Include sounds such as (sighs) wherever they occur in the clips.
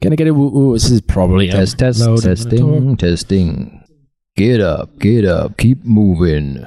Can I get a woo? This is probably a Test, test, testing, testing. Get up, get up, keep moving.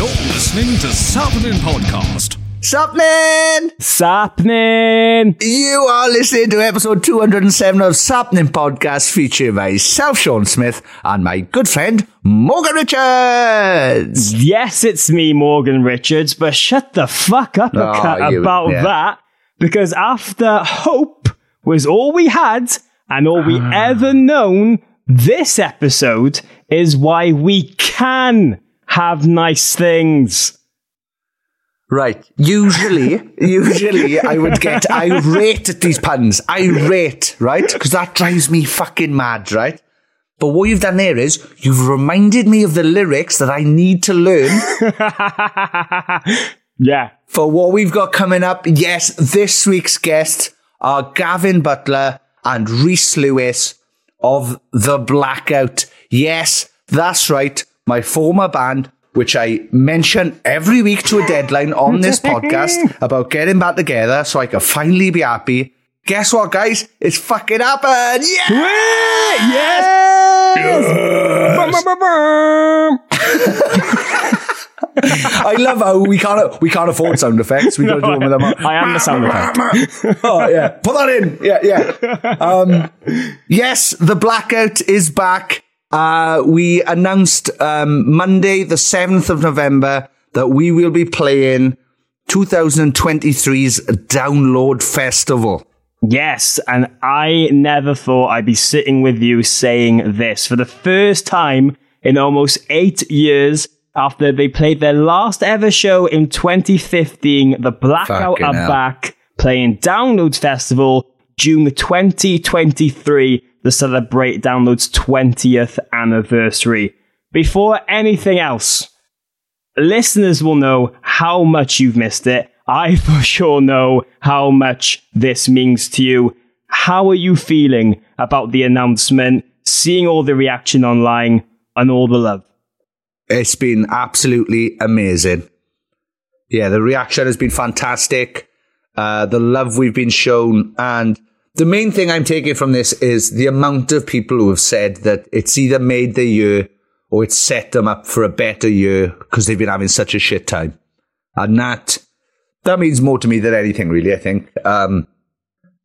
You're listening to Sappenin Podcast. Sapnin! Sapnin! You are listening to episode 207 of Sapnin Podcast featuring myself, Sean Smith, and my good friend, Morgan Richards. Yes, it's me, Morgan Richards, but shut the fuck up Oh, you- about yeah. that because after hope was all we had and all we Ah. ever known, this episode is why we can have nice things. Right. Usually, (laughs) usually I would get irate at these puns. Irate, right? Because that drives me fucking mad, right? But what you've done there is you've reminded me of the lyrics that I need to learn (laughs) Yeah. for what we've got coming up. Yes, this week's guests are Gavin Butler and Rhys Lewis of The Blackout. Yes, that's right. My former band, which I mention every week to a deadline on this (laughs) podcast about getting back together so I can finally be happy. Guess what, guys? It's fucking happened! Yeah! Yes! Bum, bum, bum, bum. (laughs) I love how we can't we can't afford sound effects. We gotta do them with them. (laughs) I am the sound effect. oh yeah, put that in. Yeah, yeah. Um, yes, the blackout is back. Uh, we announced um, Monday, the seventh of November, that we will be playing 2023's Download Festival. Yes, and I never thought I'd be sitting with you saying this for the first time in almost eight years after they played their last ever show in 2015. The Blackout Fucking are hell. back playing Downloads Festival June 2023 to celebrate Downloads 20th anniversary. Before anything else, listeners will know how much you've missed it. I (laughs) for sure know how much this means to you. How are you feeling about the announcement, seeing all the reaction online, and all the love? It's been absolutely amazing. Yeah, the reaction has been fantastic. Uh, the love we've been shown. And the main thing I'm taking from this is the amount of people who have said that it's either made their year or it's set them up for a better year because they've been having such a shit time. And that, that means more to me than anything, really, I think. Um,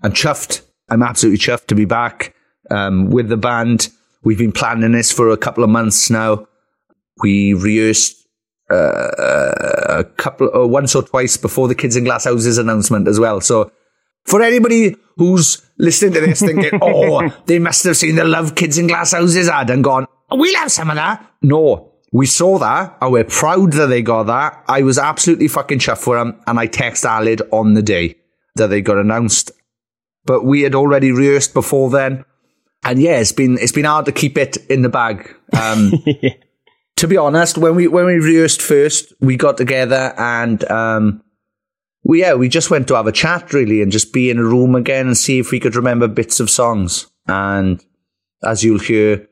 I'm chuffed. I'm absolutely chuffed to be back um, with the band. We've been planning this for a couple of months now. We rehearsed uh, a couple, uh, once or twice before the Kids in Glass Houses announcement as well. So for anybody who's listening to this thinking, (laughs) oh, they must have seen the Love Kids in Glass Houses ad and gone, we'll have some of that. No, we saw that and we're proud that they got that. I was absolutely fucking chuffed for them and I text Aled on the day that they got announced. But we had already rehearsed before then. And yeah, it's been, it's been hard to keep it in the bag. Um, (laughs) to be honest, when we when we rehearsed first, we got together and um, we yeah we just went to have a chat really and just be in a room again and see if we could remember bits of songs. And as you'll hear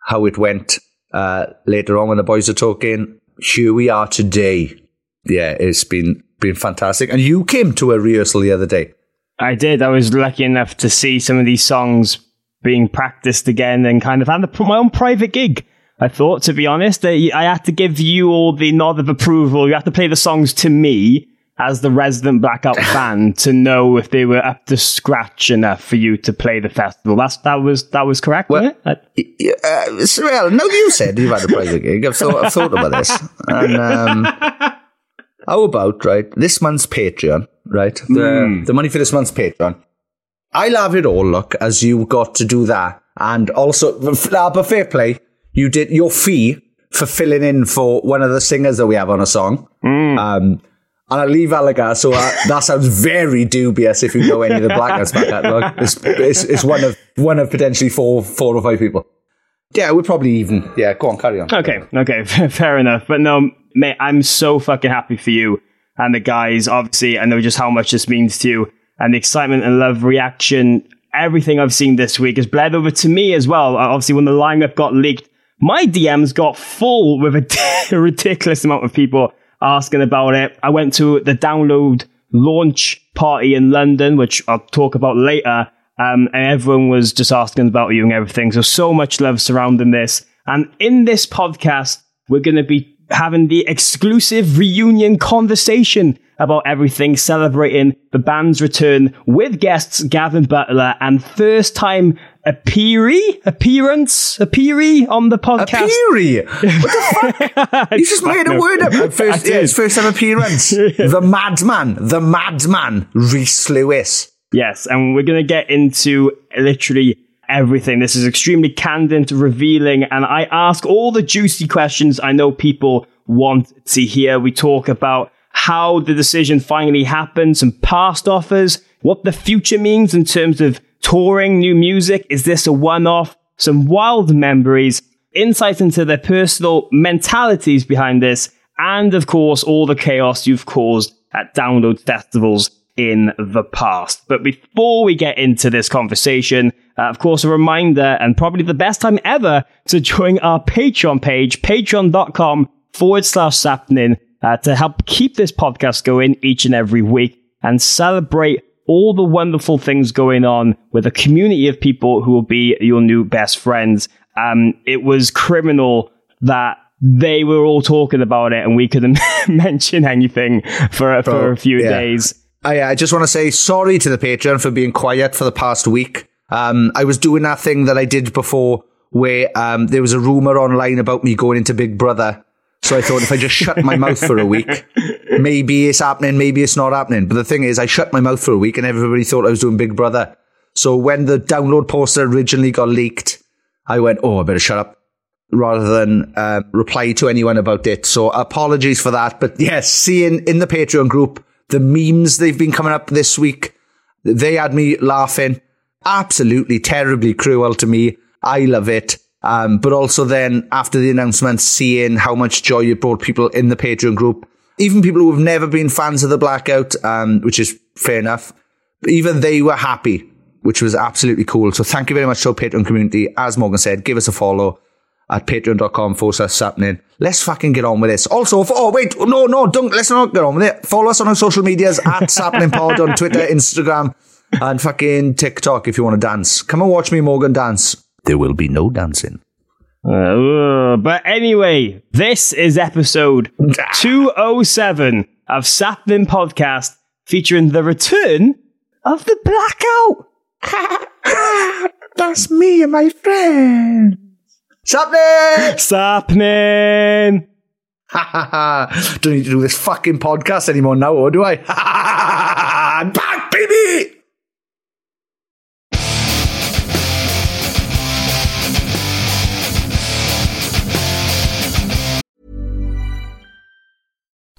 how it went uh, later on when the boys are talking, here we are today. Yeah, it's been been fantastic. And you came to a rehearsal the other day. I did. I was lucky enough to see some of these songs being practiced again and kind of had to my own private gig. I thought, to be honest, I had to give you all the nod of approval. You have to play the songs to me as the resident Blackout (laughs) fan to know if they were up to scratch enough for you to play the festival. That's that was that was correct. Well, uh, Cyril, now that you said you've had a private gig, I've thought, I've thought about this. And um, how about right this month's Patreon? Right, the mm. the money for this month's Patreon. I'll have it all. Look, as you got to do that, and also, but fair play, you did your fee for filling in for one of the singers that we have on a song. Mm. Um, and I leave Alaga, so uh, that sounds very dubious if you know any of the Blackouts back catalog. It's, it's, it's one of one of potentially four four or five people. Yeah, we're probably even. Yeah, go on, carry on. Okay, okay, (laughs) fair enough. But no, mate, I'm so fucking happy for you and the guys. Obviously, I know just how much this means to you, and the excitement and love reaction. Everything I've seen this week has bled over to me as well. Obviously, when the lineup got leaked, my DMs got full with a (laughs) ridiculous amount of people asking about it. I went to the download launch party in London, which I'll talk about later. Um, and everyone was just asking about you and everything. So, so much love surrounding this. And in this podcast, we're going to be having the exclusive reunion conversation about everything, celebrating the band's return with guests Gavin Butler and first time appeary appearance appeary on the podcast. Appeary? (laughs) What the fuck? you just made a word up. First, yeah, his first time appearance. (laughs) the madman, the madman, Rhys Lewis. Yes, and we're going to get into literally everything. This is extremely candid, revealing, and I ask all the juicy questions I know people want to hear. We talk about how the decision finally happened, some past offers, what the future means in terms of touring new music. Is this a one off? Some wild memories, insight into their personal mentalities behind this, and of course, all the chaos you've caused at download festivals in the past. But before we get into this conversation, uh, of course, a reminder and probably the best time ever to join our Patreon page, patreon.com forward slash sapnin uh, to help keep this podcast going each and every week and celebrate all the wonderful things going on with a community of people who will be your new best friends. Um, it was criminal that they were all talking about it and we couldn't (laughs) mention anything for, Bro, for a few yeah. days. I, I just want to say sorry to the Patreon for being quiet for the past week. Um, I was doing that thing that I did before where um, there was a rumor online about me going into Big Brother so I thought if I just shut my mouth for a week, maybe it's happening, maybe it's not happening. But the thing is, I shut my mouth for a week and everybody thought I was doing Big Brother. So when the download poster originally got leaked, I went, oh, I better shut up rather than uh, reply to anyone about it. So apologies for that. But yes, seeing in the Patreon group, the memes they've been coming up this week, they had me laughing. Absolutely terribly cruel to me. I love it. Um, but also then after the announcement, seeing how much joy it brought people in the Patreon group, even people who have never been fans of the Blackout, um, which is fair enough, even they were happy, which was absolutely cool. So thank you very much to our Patreon community. As Morgan said, give us a follow at patreon.com forward slash sapnin. Let's fucking get on with this. Also, for, oh wait, no, no, don't, let's not get on with it. Follow us on our social medias at (laughs) sapnin pod on Twitter, Instagram, and fucking TikTok if you want to dance. Come and watch me, Morgan, dance there will be no dancing. Uh, but anyway, this is episode (laughs) 207 of Sapnin Podcast featuring the return of the Blackout. (laughs) That's me and my friends. Sapnin! (laughs) Sapnin! Don't need to do this fucking podcast anymore now, or do I?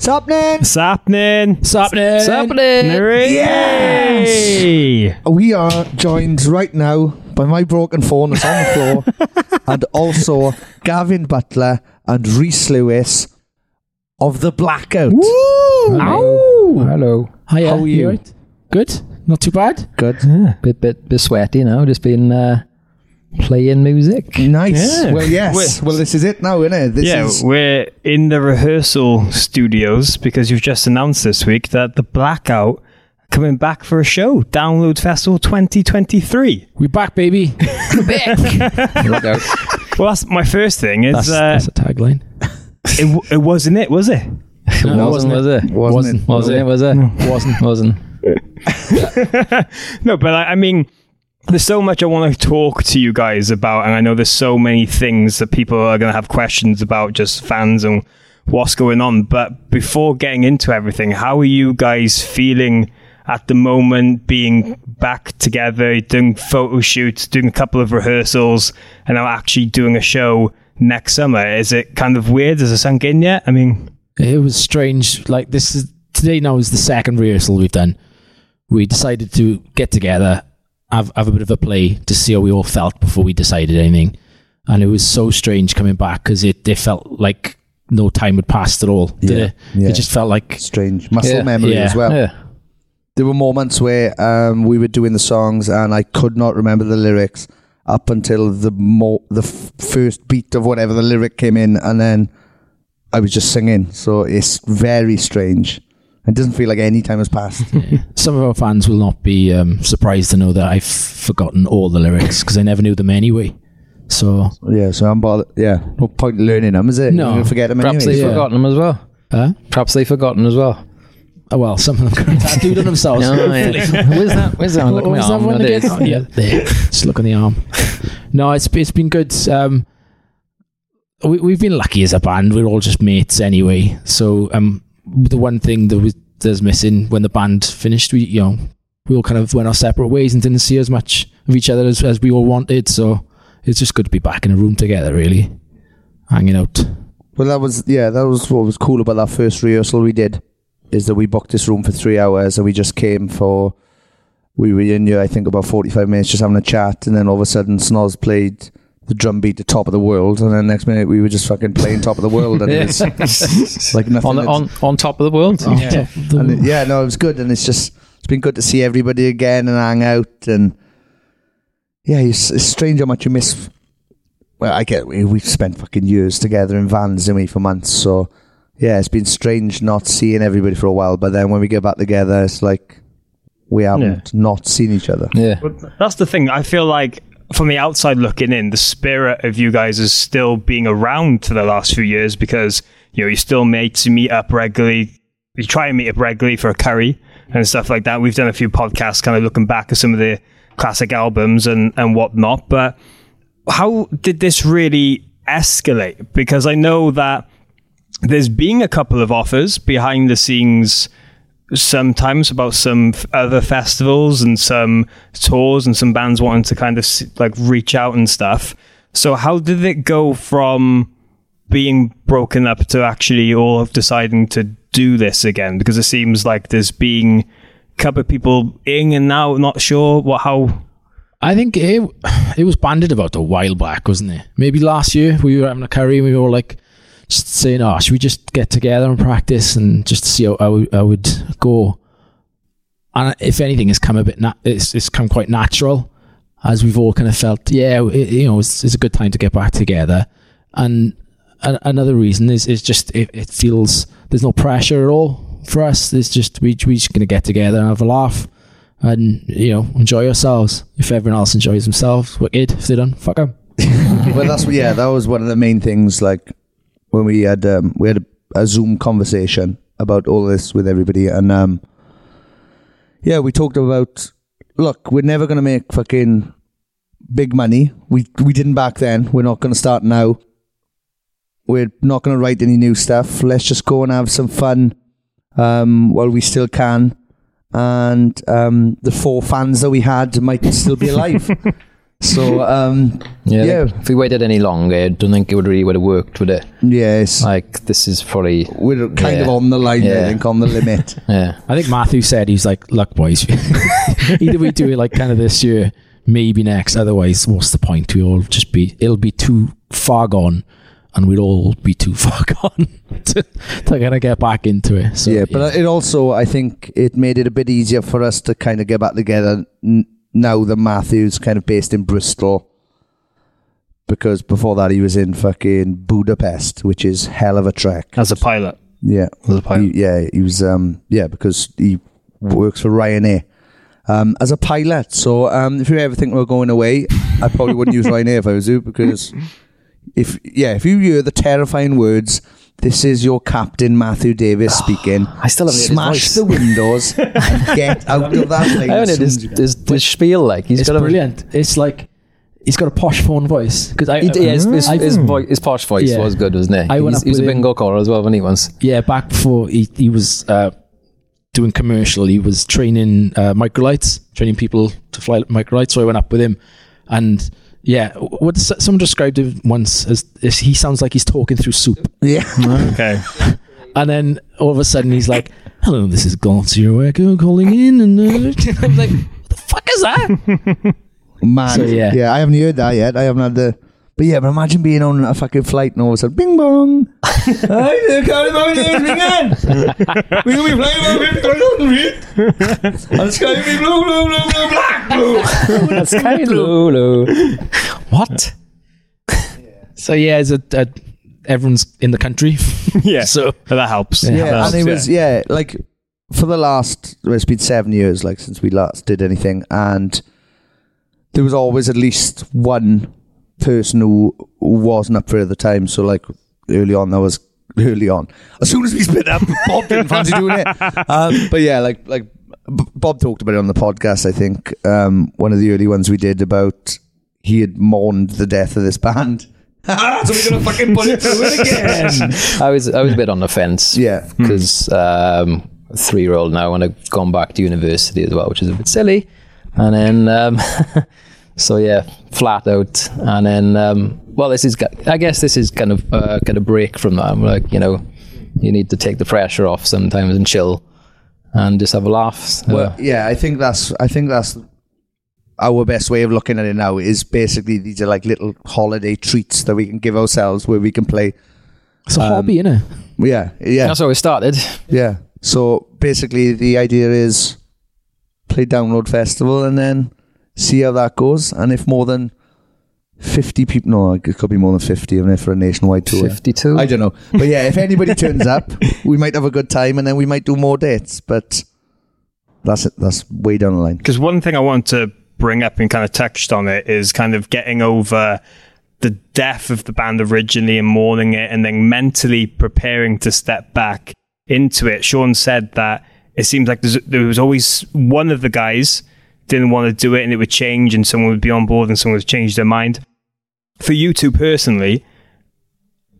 What's happening? What's happening? What's happening? What's happening? Yes! We are joined right now by my broken phone that's on the floor (laughs) and also Gavin Butler and Rhys Lewis of The Blackout. Hello. Hello. Hiya, How are you? right? Good. Not too bad. Good. Bit bit bit sweaty now. Just been uh, playing music. Nice. Yeah. Well, yes. We're- well, this is it now, isn't it? This yeah, is we're in the rehearsal studios because you've just announced this week that the Blackout coming back for a show, Download Festival 2023. We're back, baby. (laughs) Look out. (laughs) Well, that's my first thing. Is That's, uh, that's a tagline. it, w- it wasn't it, was it? (laughs) It wasn't, was it? wasn't, it? Wasn't it? Was it? Wasn't. Wasn't. No, but I, I mean, there's so much I want to talk to you guys about, and I know there's so many things that people are going to have questions about, just fans and what's going on. But before getting into everything, how are you guys feeling at the moment, being back together, doing photo shoots, doing a couple of rehearsals, and now actually doing a show next summer? Is it kind of weird? Has it sunk in yet? I mean, It was strange. Like this is today now is the second rehearsal we've done. We decided to get together, have have a bit of a play to see how we all felt before we decided anything. And it was so strange coming back because it, it felt like no time had passed at all. Did Yeah, it? yeah. It just felt like strange. Muscle Yeah. memory as well. Yeah. There were moments where um, we were doing the songs and I could not remember the lyrics up until the mo- the f- first beat of whatever the lyric came in, and then I was just singing. So it's very strange. It doesn't feel like any time has passed. (laughs) some of our fans will not be um, surprised to know that I've forgotten all the lyrics because I never knew them anyway. So yeah, so I'm bothered. Yeah, no point learning them, is it? No. You're gonna forget them Perhaps anyway. they've Yeah. forgotten them as well. Huh? Perhaps they've forgotten as well. Oh, well, some of them got tattooed on themselves. Oh, yeah. (laughs) Where's that? Where's that? Look at What my was that arm. There it again? is. Oh, yeah, there. Just look on the arm. No, it's it's been good. Um, we we've been lucky as a band. We're all just mates anyway. So um, the one thing that was that's missing when the band finished, we you know we all kind of went our separate ways and didn't see as much of each other as, as we all wanted. So it's just good to be back in a room together, really, hanging out. Well, that was yeah, that was what was cool about that first rehearsal we did, is that we booked this room for three hours and we just came for. We were in here, I think, about forty-five minutes, just having a chat, and then all of a sudden, Snoz played the drum beat to "Top of the World," and then next minute we were just fucking playing "Top of the World," and Yeah. it's (laughs) like nothing. On, the, on on top of the world. Yeah. and it- yeah, no, it was good, and it's just it's been good to see everybody again and hang out, and yeah, it's, it's strange how much you miss. Well, I get we, we've spent fucking years together in vans, didn't we, for months, so yeah, it's been strange not seeing everybody for a while, but then when we get back together, it's like we haven't not seen each other. Yeah. But that's the thing. I feel like from the outside looking in, the spirit of you guys is still being around for the last few years because you know you still mates, you meet up regularly. You try and meet up regularly for a curry and stuff like that. We've done a few podcasts, kind of looking back at some of the classic albums and and whatnot. But how did this really escalate? Because I know that there's been a couple of offers behind the scenes sometimes about some f- other festivals and some tours and some bands wanting to kind of like reach out and stuff. So how did it go from being broken up to actually all of deciding to do this again? Because it seems like there's being a couple of people in and out, not sure what how I think it (sighs) it was banded about a while back, wasn't it? Maybe last year we were having a curry and we were like saying, "Oh, should we just get together and practice and just see how how would go?" And if anything, it's come a bit. Na- it's it's come quite natural, as we've all kind of felt. Yeah, it, you know, it's, it's a good time to get back together. And a- another reason is is just it, it feels there's no pressure at all for us. It's just we we just gonna get together and have a laugh and you know enjoy ourselves. If everyone else enjoys themselves, wicked. If they don't, fuck them. well, that's yeah. That was one of the main things. Like when we had um, we had a, a Zoom conversation about all this with everybody, and um, yeah, we talked about. Look, we're never going to make fucking big money. We we didn't back then. We're not going to start now. We're not going to write any new stuff. Let's just go and have some fun um, while we still can. And um, the four fans that we had might still be alive. (laughs) so um, Yeah, Yeah. like, if we waited any longer, I don't think it would really would have worked, would it? yes, Like this is probably we're kind Yeah. of on the line. I think on the limit. (laughs) yeah. I think Matthew said he's like, "Look, boys, (laughs) either we do it like kind of this year, maybe next. Otherwise, what's the point? We all just be it'll be too far gone." And we'd all be too (laughs) far gone to, to kind of get back into it. So, yeah, but it also I think it made it a bit easier for us to kind of get back together n- now the Matthew's kind of based in Bristol. Because before that he was in fucking Budapest, which is hell of a trek. As a pilot. Yeah, As a pilot. He- yeah, he was. Um, yeah, because he works for Ryanair um, as a pilot. So um, if you ever think we're going away, I probably wouldn't use (laughs) Ryanair if I was you, because if yeah, if you hear the terrifying words, "This is your captain Matthew Davies speaking," I still haven't heard his smash voice. the windows (laughs) and get out of that plane. I haven't as heard soon his, as you his, his spiel like he's it's got a brilliant. It's like he's got a posh phone voice because I, He, yeah, his, his, I- his, voice, his posh voice Yeah. was good, wasn't it? I went He's- up he was a with bingo caller as well, wasn't he? Once. Yeah, back before he, he was uh, doing commercial, he was training uh, microlights, training people to fly microlights. So I went up with him, and yeah, what someone described him once as, as he sounds like he's talking through soup, Yeah, (laughs) Okay. and then all of a sudden he's like, "Hello, this is Gautier Echo calling in," and uh, (laughs) I'm like, "What the fuck is that?" man. So, yeah. yeah, I haven't heard that yet. I haven't had the. But yeah, but imagine being on a fucking flight and all of a sudden, bing bong. (laughs) Hi there, Carly Mountain, bing on. We're gonna be flying over fifty thousand feet. And the sky will be blue, blue, blue, blue, black, blue. (laughs) Sky Lulu. what? So yeah, it's a, a everyone's in the country. (laughs) Yeah. So But that helps. Yeah, That and it helps, was yeah, like for the last well, it's been seven years like since we last did anything, and there was always at least one person who who wasn't up for it at the time. So like early on, that was early on. As soon as we split up, (laughs) Bob didn't fancy doing it. Um, but yeah, like like Bob talked about it on the podcast. I think um, one of the early ones we did about he had mourned the death of this band. (laughs) so we're gonna fucking put it through it again. (laughs) I was I was a bit on the fence. Yeah. because um, three year old now, and I've gone back to university as well, which is a bit silly. And then, um, so yeah, flat out. And then, um, well, this is I guess this is kind of uh, kind of break from that. I'm like, you know, you need to take the pressure off sometimes and chill, and just have a laugh. So, Well, yeah, I think that's I think that's our best way of looking at it now is basically these are like little holiday treats that we can give ourselves where we can play. it's a hobby, innit? Yeah, yeah, that's how we started. yeah. So basically, the idea is play download festival and then see how that goes. And if more than fifty people, no, it could be more than fifty, even if for a nationwide tour. Fifty-two. I don't know, but yeah, if anybody turns up, we might have a good time, and then we might do more dates. But that's it. That's way down the line. Because one thing I want to bring up and kind of touched on it is kind of getting over the death of the band originally and mourning it and then mentally preparing to step back into it. Sean said that it seems like there was always one of the guys didn't want to do it and it would change and someone would be on board and someone would change their mind. For you two personally,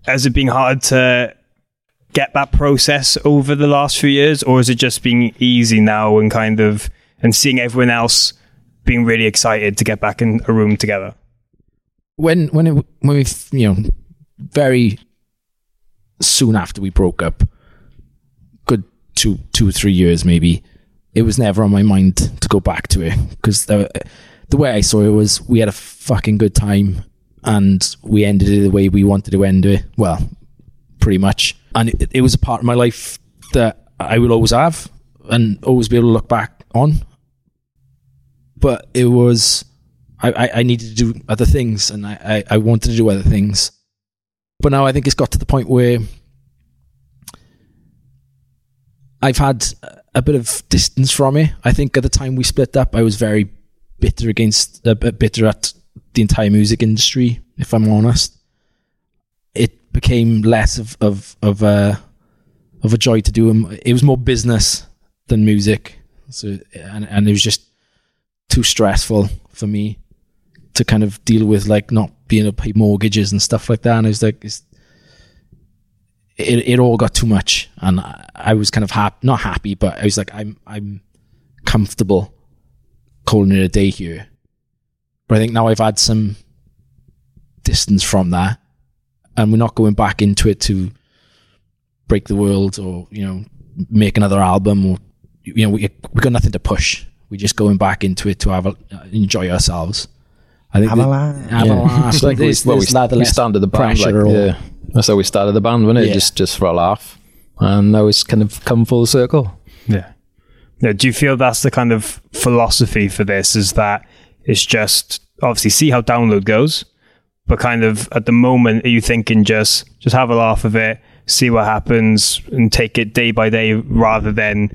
has it been hard to get that process over the last few years or has it just been easy now and kind of and seeing everyone else being really excited to get back in a room together when when it, when we you know very soon after we broke up, good two two or three years maybe, it was never on my mind to go back to it because there the way I saw it was we had a fucking good time and we ended it the way we wanted to end it. Well, pretty much. And it, it was a part of my life that I will always have and always be able to look back on. But it was, I, I, I needed to do other things and I, I, I wanted to do other things. But now I think it's got to the point where I've had a bit of distance from it. I think at the time we split up, I was very bitter against, uh, bitter at the entire music industry. If I'm honest, it became less of of of a of a joy to do. It was more business than music. So and and it was just too stressful for me to kind of deal with like not being able to pay mortgages and stuff like that. And I was like, it's, it it all got too much, and I, I was kind of not happy, but I was like, I'm I'm comfortable calling it a day here. But I think now I've had some distance from that, and we're not going back into it to break the world or you know make another album or you know we we got nothing to push. We're just going back into it to have a, enjoy ourselves. I think Have a that- laugh. have a Yeah. laugh. It's like we, There's- well, we, there's rather we less started the band like, pressure or- yeah. That's how we started the band, wasn't it? Yeah. Just just for a laugh, and now it's kind of come full circle. Yeah. Yeah. Do you feel that's the kind of philosophy for this? Is that it's just obviously see how download goes, but kind of at the moment, are you thinking just just have a laugh of it, see what happens, and take it day by day rather than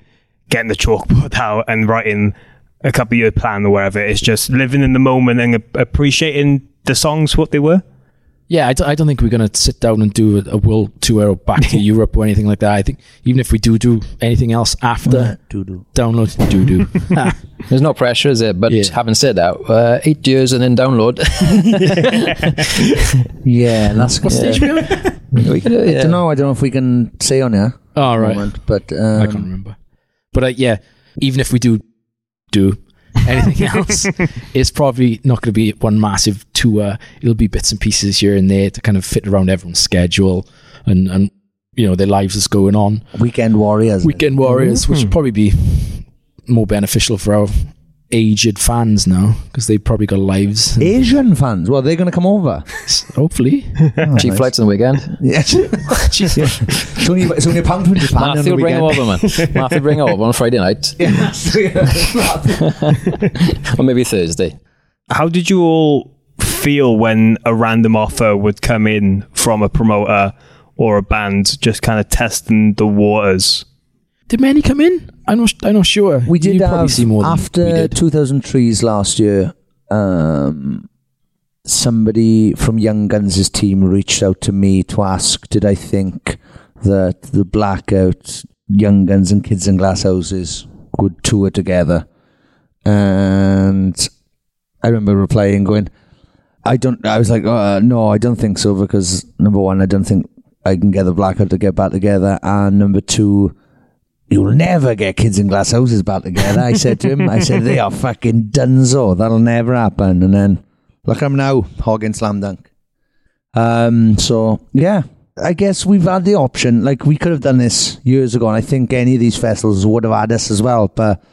getting the chalkboard (laughs) out and writing a couple year plan or whatever? It's just living in the moment and a- appreciating the songs what they were. Yeah, I, d- I don't think we're going to sit down and do a, a world tour or back to (laughs) Europe or anything like that. I think even if we do do anything else after download, do do. (laughs) (laughs) There's no pressure, is it? But Yeah. having said that, uh, eight years and then download. Yeah, that's What stage we on? we can, I yeah. don't know. I don't know if we can say on here. Oh, right. Moment, but I can't um, remember. But uh, yeah, even if we do do anything (laughs) else, it's probably not going to be one massive tour. It'll be bits and pieces here and there to kind of fit around everyone's schedule and and you know their lives is going on. weekend warriors. Weekend Warriors, which mm-hmm. would probably be more beneficial for our aged fans now because they probably got lives. Asian fans. Well, they're going to come over. Hopefully, (laughs) oh, Cheap flights on the weekend. Yeah. (laughs) it's, only, it's only a pound from Japan on Matthew, the bring it weekend. over, man. (laughs) Matthew, bring it over on Friday night, or maybe Thursday. How did you all feel when a random offer would come in from a promoter or a band just kind of testing the waters? did many come in? I'm not. I'm not sure. We did You have see more after 2000 Trees last year. Um, somebody from Young Guns' team reached out to me to ask, did I think that the Blackout, Young Guns, and Kids in Glass Houses would tour together? And I remember replying, going, I don't. I was like, uh, no, I don't think so because number one, I don't think I can get the Blackout to get back together, and number two, you'll never get kids in glass houses back together. I said to him, I said, they are fucking dunzo. That'll never happen. And then look him now, hogging slam dunk. Um, so yeah, I guess we've had the option. Like we could have done this years ago, and I think any of these festivals would have had us as well. But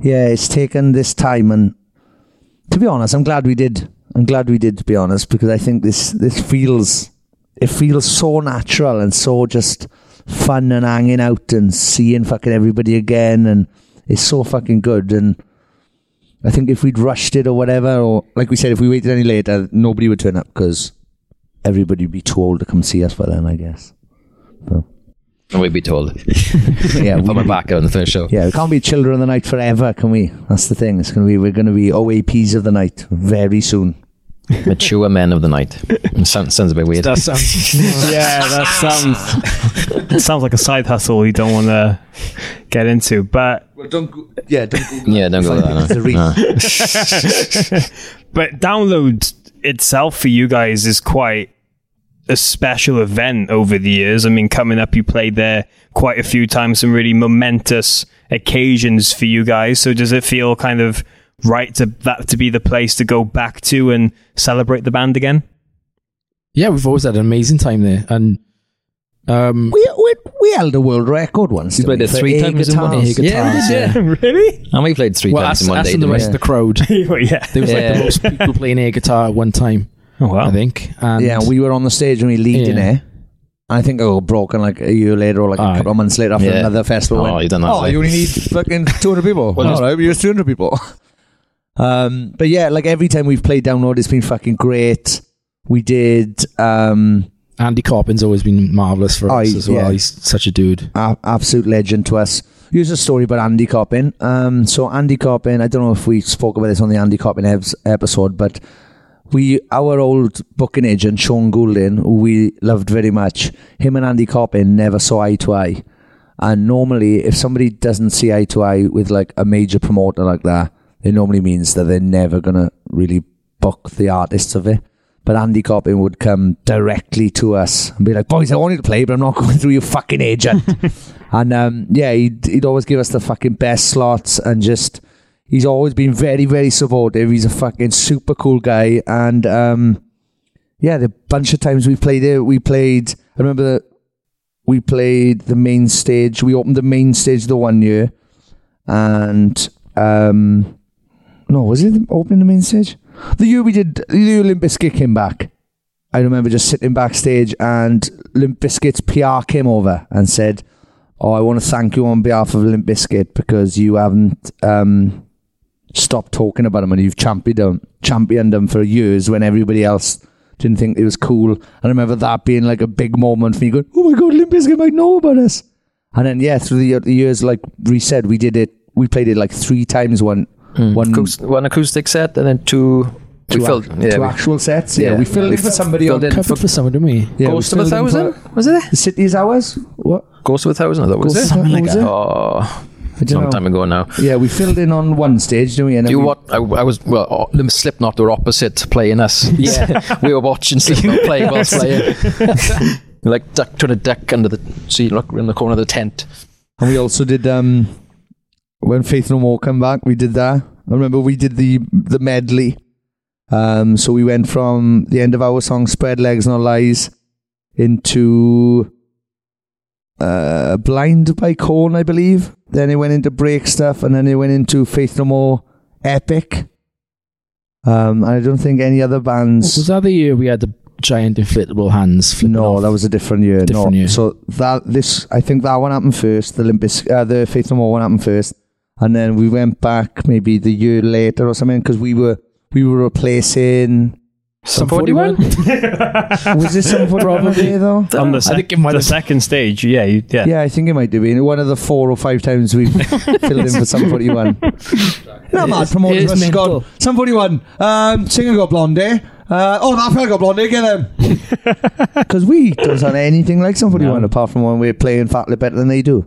yeah, it's taken this time, and to be honest, I'm glad we did. I'm glad we did, to be honest, because I think this this feels it feels so natural and so just fun and hanging out and seeing fucking everybody again and it's so fucking good. And I think if we'd rushed it or whatever or like we said if we waited any later nobody would turn up because everybody would be too old to come see us by then I guess. So, And we'd be told. (laughs) yeah (laughs) Put my back on the first show. yeah we can't be children of the night forever can we? That's the thing. It's gonna be we're gonna be OAPs of the night very soon Mature men of the night. Sounds, sounds a bit weird. That sounds. yeah, that sounds that sounds like a side hustle you don't want to get into. But well don't go, yeah don't go yeah, don't go Five there. minutes to read. but download itself for you guys is quite a special event over the years. I mean, coming up, you played there quite a few times, some really momentous occasions for you guys. So does it feel kind of right to that to be the place to go back to and celebrate the band again? Yeah, we've always had an amazing time there, and um, we, we, we held a world record once. We played didn't it three air times in one guitars. day. Yeah, we did, yeah. (laughs) really? And we played three Well, times ask, in one ask day. the didn't rest we? of the crowd. (laughs) well, yeah. There was like the most people playing air guitar at one time, Oh, wow. I think. And Yeah, we were on the stage and we lead in Yeah. it. I think I got broken like a year later or like a Aye. couple of months later after Yeah. another festival. Oh, went, you done that, Oh, like- you only need fucking 200 people. Well, All just- right, we use 200 people. (laughs) Um, but yeah, like every time we've played Download, it's been fucking great. We did um, Andy Copping's always been marvelous for us as well. yeah. He's such a dude. a- absolute legend to us. Here's a story about Andy Copping. Um, so Andy Copping, I don't know if we spoke about this on the Andy Copping eps- episode, but we, our old booking agent Sean Goulding, who we loved very much, him and Andy Coppin never saw eye to eye. And normally, if somebody doesn't see eye to eye with like a major promoter like that, it normally means that they're never gonna really book the artists of it. But Andy Copping would come directly to us and be like, "Boys, I want you to play, but I'm not (laughs) going through your fucking agent." (laughs) and um, yeah, he'd, he'd always give us the fucking best slots and just he's always been very, very supportive. He's a fucking super cool guy, and um, yeah, the bunch of times we played it, we played. I remember that we played the main stage. We opened the main stage the one year, and um, no, was it opening the main stage? The year we did the Limp Bizkit came back. I remember just sitting backstage and Limp Bizkit's PR came over and said, "Oh, I want to thank you on behalf of Limp Bizkit because you haven't um, stopped talking about them and you've championed them, championed them for years when everybody else didn't think it was cool." I remember that being like a big moment for me, going, "Oh my god, Limp Bizkit might know about us." And then yeah, through the, the years, like we said, we did it. We played it like three times. One, one, Acoust- one acoustic set and then two. two, we filled. yeah, actual sets. Yeah, yeah. we filled We in for somebody filled on in Covered for someone, didn't we? Yeah, Ghost we of a for Thousand? Was it? The city's hours. What? Ghost of a Thousand? That was Ghost it? Something like that. Oh, I it's a long know. time ago now. Yeah, we filled in on one stage, didn't we? And You we- what? I, I was well. oh, The Slipknot were opposite playing us. (laughs) Yeah, (laughs) we were watching Slipknot play (laughs) whilst playing. like duck trying to duck under the see look in the corner of the tent. And we also did um when Faith No More come back, we did that. I remember we did the the medley. Um so we went from the end of our song Spread Legs Not Lies into uh Blind by Korn, I believe. Then it went into break stuff and then it went into Faith No More Epic. Um I don't think any other bands Was that the year we had the giant inflatable hands? No, off? that was a different year. Different no. year. So that this, I think that one happened first. The Olympus, uh, the Faith No More one happened first, and then we went back maybe the year later or something because we were we were replacing. Sum 41? (laughs) Was this some probably though? (laughs) On the, I sec- think it might the second stage, yeah, you, yeah. Yeah, I think it might have been one of the four or five times we've (laughs) filled in for Sum forty one. No, mad promoter it is must have mental. gone. Sum forty one. Um, singer got blondie. Uh, oh, that fella got blondie. Get him. Because we don't sound anything like Sum forty one apart from when we're playing Fat Lip better than they do.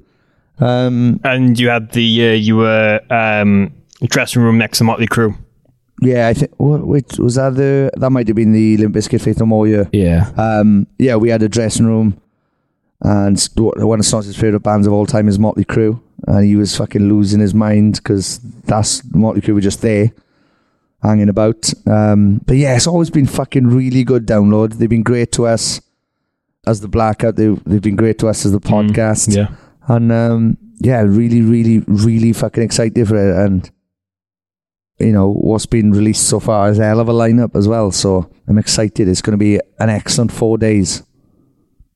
Um, And you had the year you were um, dressing room next to Motley Crue. Yeah, I think. What, was that? The that might have been the Limp Bizkit Faith No More year. Yeah. Um, yeah, we had a dressing room, and one of Snoz's favorite bands of all time is Motley Crue, and he was fucking losing his mind because that's Motley Crue were just there, hanging about. Um, but yeah, it's always been fucking really good. Download. They've been great to us as the Blackout. They they've been great to us as the podcast. Yeah. And um, yeah, really, really, really fucking excited for it. And you know what's been released so far is a hell of a lineup as well. So I'm excited. It's going to be an excellent four days.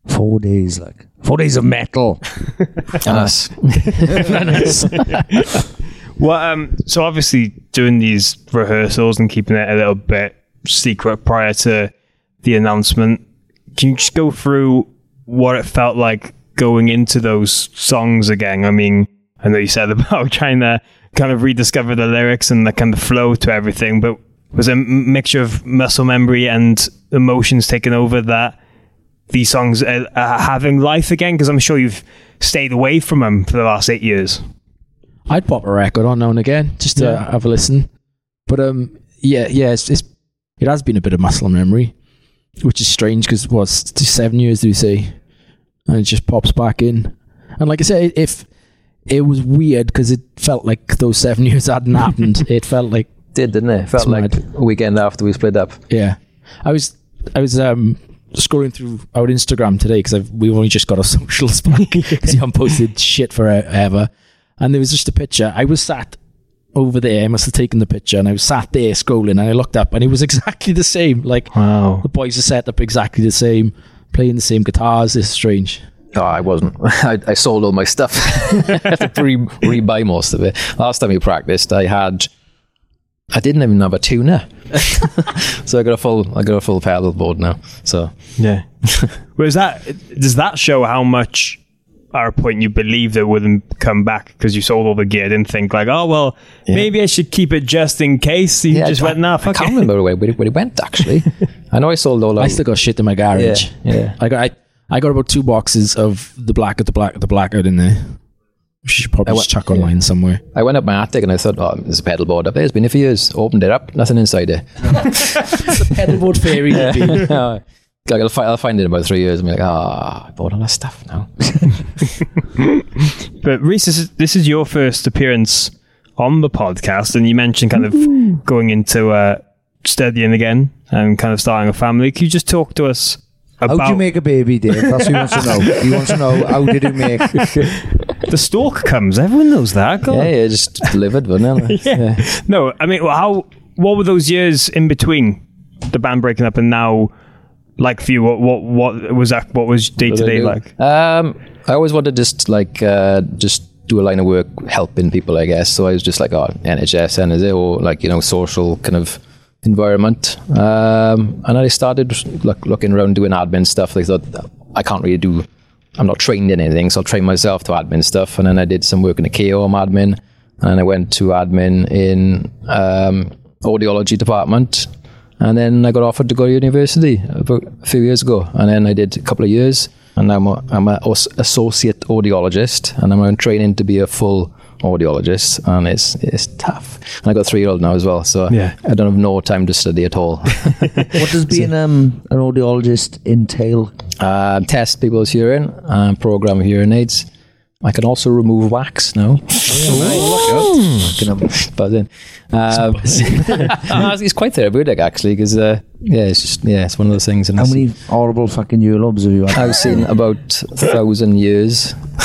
Four days, like four days of metal. (laughs) Us. (laughs) Well, um, so obviously doing these rehearsals and keeping it a little bit secret prior to the announcement. Can you just go through what it felt like going into those songs again? I mean, I know you said (laughs) about trying to kind of rediscover the lyrics and the kind of flow to everything, but was it a m- mixture of muscle memory and emotions taking over that these songs are, are having life again? Because I'm sure you've stayed away from them for the last eight years. I'd pop a record on now and again just to Yeah. have a listen. But um, yeah, yeah, it's, it's it has been a bit of muscle memory, which is strange because was seven years, do you say? And it just pops back in. And like I said, if it was weird because it felt like those seven (laughs) years hadn't happened. (laughs) it felt like Did didn't it? Felt like mad. a weekend after we split up. yeah. I was I was um scrolling through our Instagram today because we've only just got our socials back because you haven't posted shit forever. And there was just a picture. I was sat over there. I must have taken the picture, and I was sat there scrolling, and I looked up, and it was (laughs) exactly the same. Like, Wow. the boys are set up exactly the same, playing the same guitars. is strange. Oh, I wasn't. (laughs) I, I sold all my stuff. (laughs) I had to re, re-buy most of it. Last time we practiced, I had, I didn't even have a tuner, (laughs) so I got a full, I got a full pedal board now. So Yeah. Whereas that does that show how much at a point you believed it wouldn't come back because you sold all the gear, didn't think like, oh well, maybe I should keep it just in case. You just I, went, nah, I fuck can't it. remember where, where, it- where it went actually. (laughs) I know I sold all. I still got shit in my garage. Yeah, yeah. I got I, I got about two boxes of the black of the black the blackout in there. You should probably I just went- chuck online somewhere. I went up my attic and I thought, oh, there's a pedal board up there. It's been a few years. Opened it up, nothing inside it. (laughs) Pedalboard fairy. (laughs) Yeah. I'll, fi- I'll find it in about three years and be like, ah, I bought all that stuff now. (laughs) But Rhys, this is, this is your first appearance on the podcast, and you mentioned kind of going into uh, studying again and kind of starting a family. Can you just talk to us about? How about do you make a baby, Dave? That's what he wants to know. He wants to know how did you make? (laughs) the stalk comes? Everyone knows that. Go yeah, on. yeah, just delivered, wasn't it? (laughs) Yeah. No, I mean, well, how? What were those years in between the band breaking up and now? Like for you, what what what was that? What was day to day like? Um, I always wanted to just like uh, just do a line of work helping people, I guess. So I was just like, oh, NHS, NSA, or like you know, social kind of environment. Um, and I started look, looking around doing admin stuff. I thought I can't really do. I'm not trained in anything, so I'll train myself to admin stuff. And then I did some work in the KO admin, and I went to admin in um, audiology department. And then I got offered to go to university about a few years ago. And then I did a couple of years. And now I'm a, I'm a associate audiologist. And I'm on training to be a full audiologist. And it's it's tough. And I got three year old now as well. So Yeah. I don't have no time to study at all. (laughs) What does being um, an audiologist entail? um, test people's hearing and program hearing aids. I can also remove wax now. but then, um, no, it's quite therapeutic actually because uh, yeah, it's just yeah, it's one of those things. And How many horrible fucking earlobes have you had? I've seen about a thousand years. (laughs)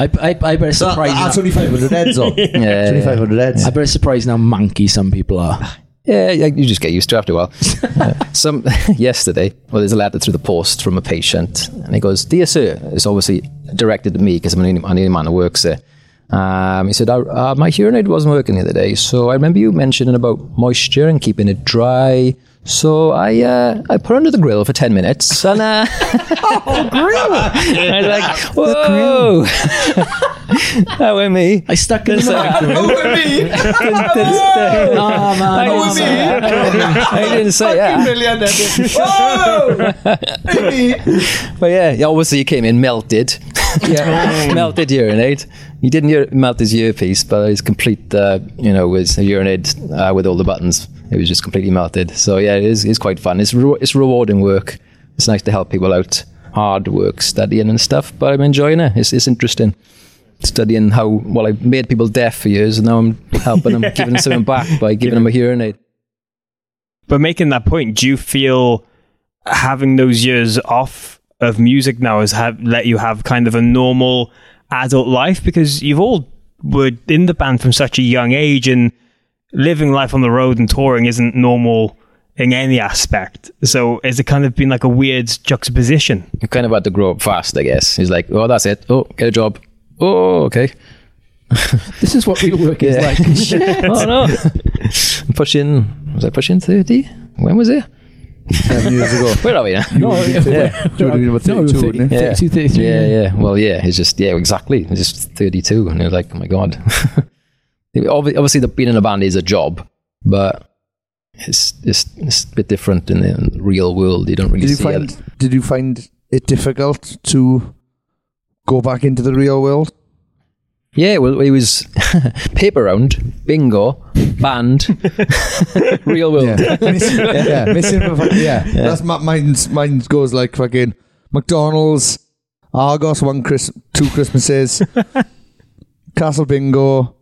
I, I, I better surprise That's only 500 heads, though. (laughs) Yeah, It's only 500 heads. I better surprise now manky some people are. Yeah, you just get used to after a while. Uh, (laughs) some (laughs) yesterday, well, there's a letter through the post from a patient, and he goes, "Dear sir," it's obviously directed at me because I'm the only, man who works there. Um, he said, uh, "My hearing aid wasn't working the other day, so I remember you mentioning about moisture and keeping it dry." So I uh, I put under the grill for ten minutes, and uh, (laughs) grill (laughs) I was like, "Whoa!" (laughs) that went me. I stuck in the Over me. Oh, man. I didn't say that. I didn't say that. but yeah, yeah, obviously he came in melted. yeah, melted urinate. He didn't ur- melt his earpiece, but his complete, uh, you know, his urinate uh, with all the buttons. It was just completely melted. So yeah, it is it's quite fun. It's re- it's rewarding work. It's nice to help people out. Hard work, studying and stuff, but I'm enjoying it. It's it's interesting. Studying how well I made people deaf for years, and now I'm helping them, giving them something back by (laughs) giving them a hearing aid. But making that point, do you feel having those years off of music now has have let you have kind of a normal adult life because you've all were in the band from such a young age and living life on the road and touring isn't normal in any aspect. So has it kind of been like a weird juxtaposition? You kind of had to grow up fast, I guess. He's like, oh, that's it. Oh, get a job. Oh, okay. (laughs) This is what real work is Yeah. like. (laughs) (laughs) oh no. I'm pushing. Was I pushing thirty? When was it? Seven years ago. Where are we now? No, You would have No, 32, wouldn't? Yeah. 32, 33. Yeah, yeah. Well, yeah. It's just yeah, exactly. It's just thirty-two, and it was like, oh my god. Obvi- Obviously, the being in a band is a job, but it's it's, it's a bit different in the real world. You don't really Did you find it. Did you find it difficult to go back into the real world? Yeah, well, it was (laughs) paper round, bingo, band, (laughs) real world. Yeah, (laughs) missing, yeah, missing. Yeah, that's my mine's. Mine goes like fucking McDonald's, Argos, one Chris, two Christmases, Castle Bingo,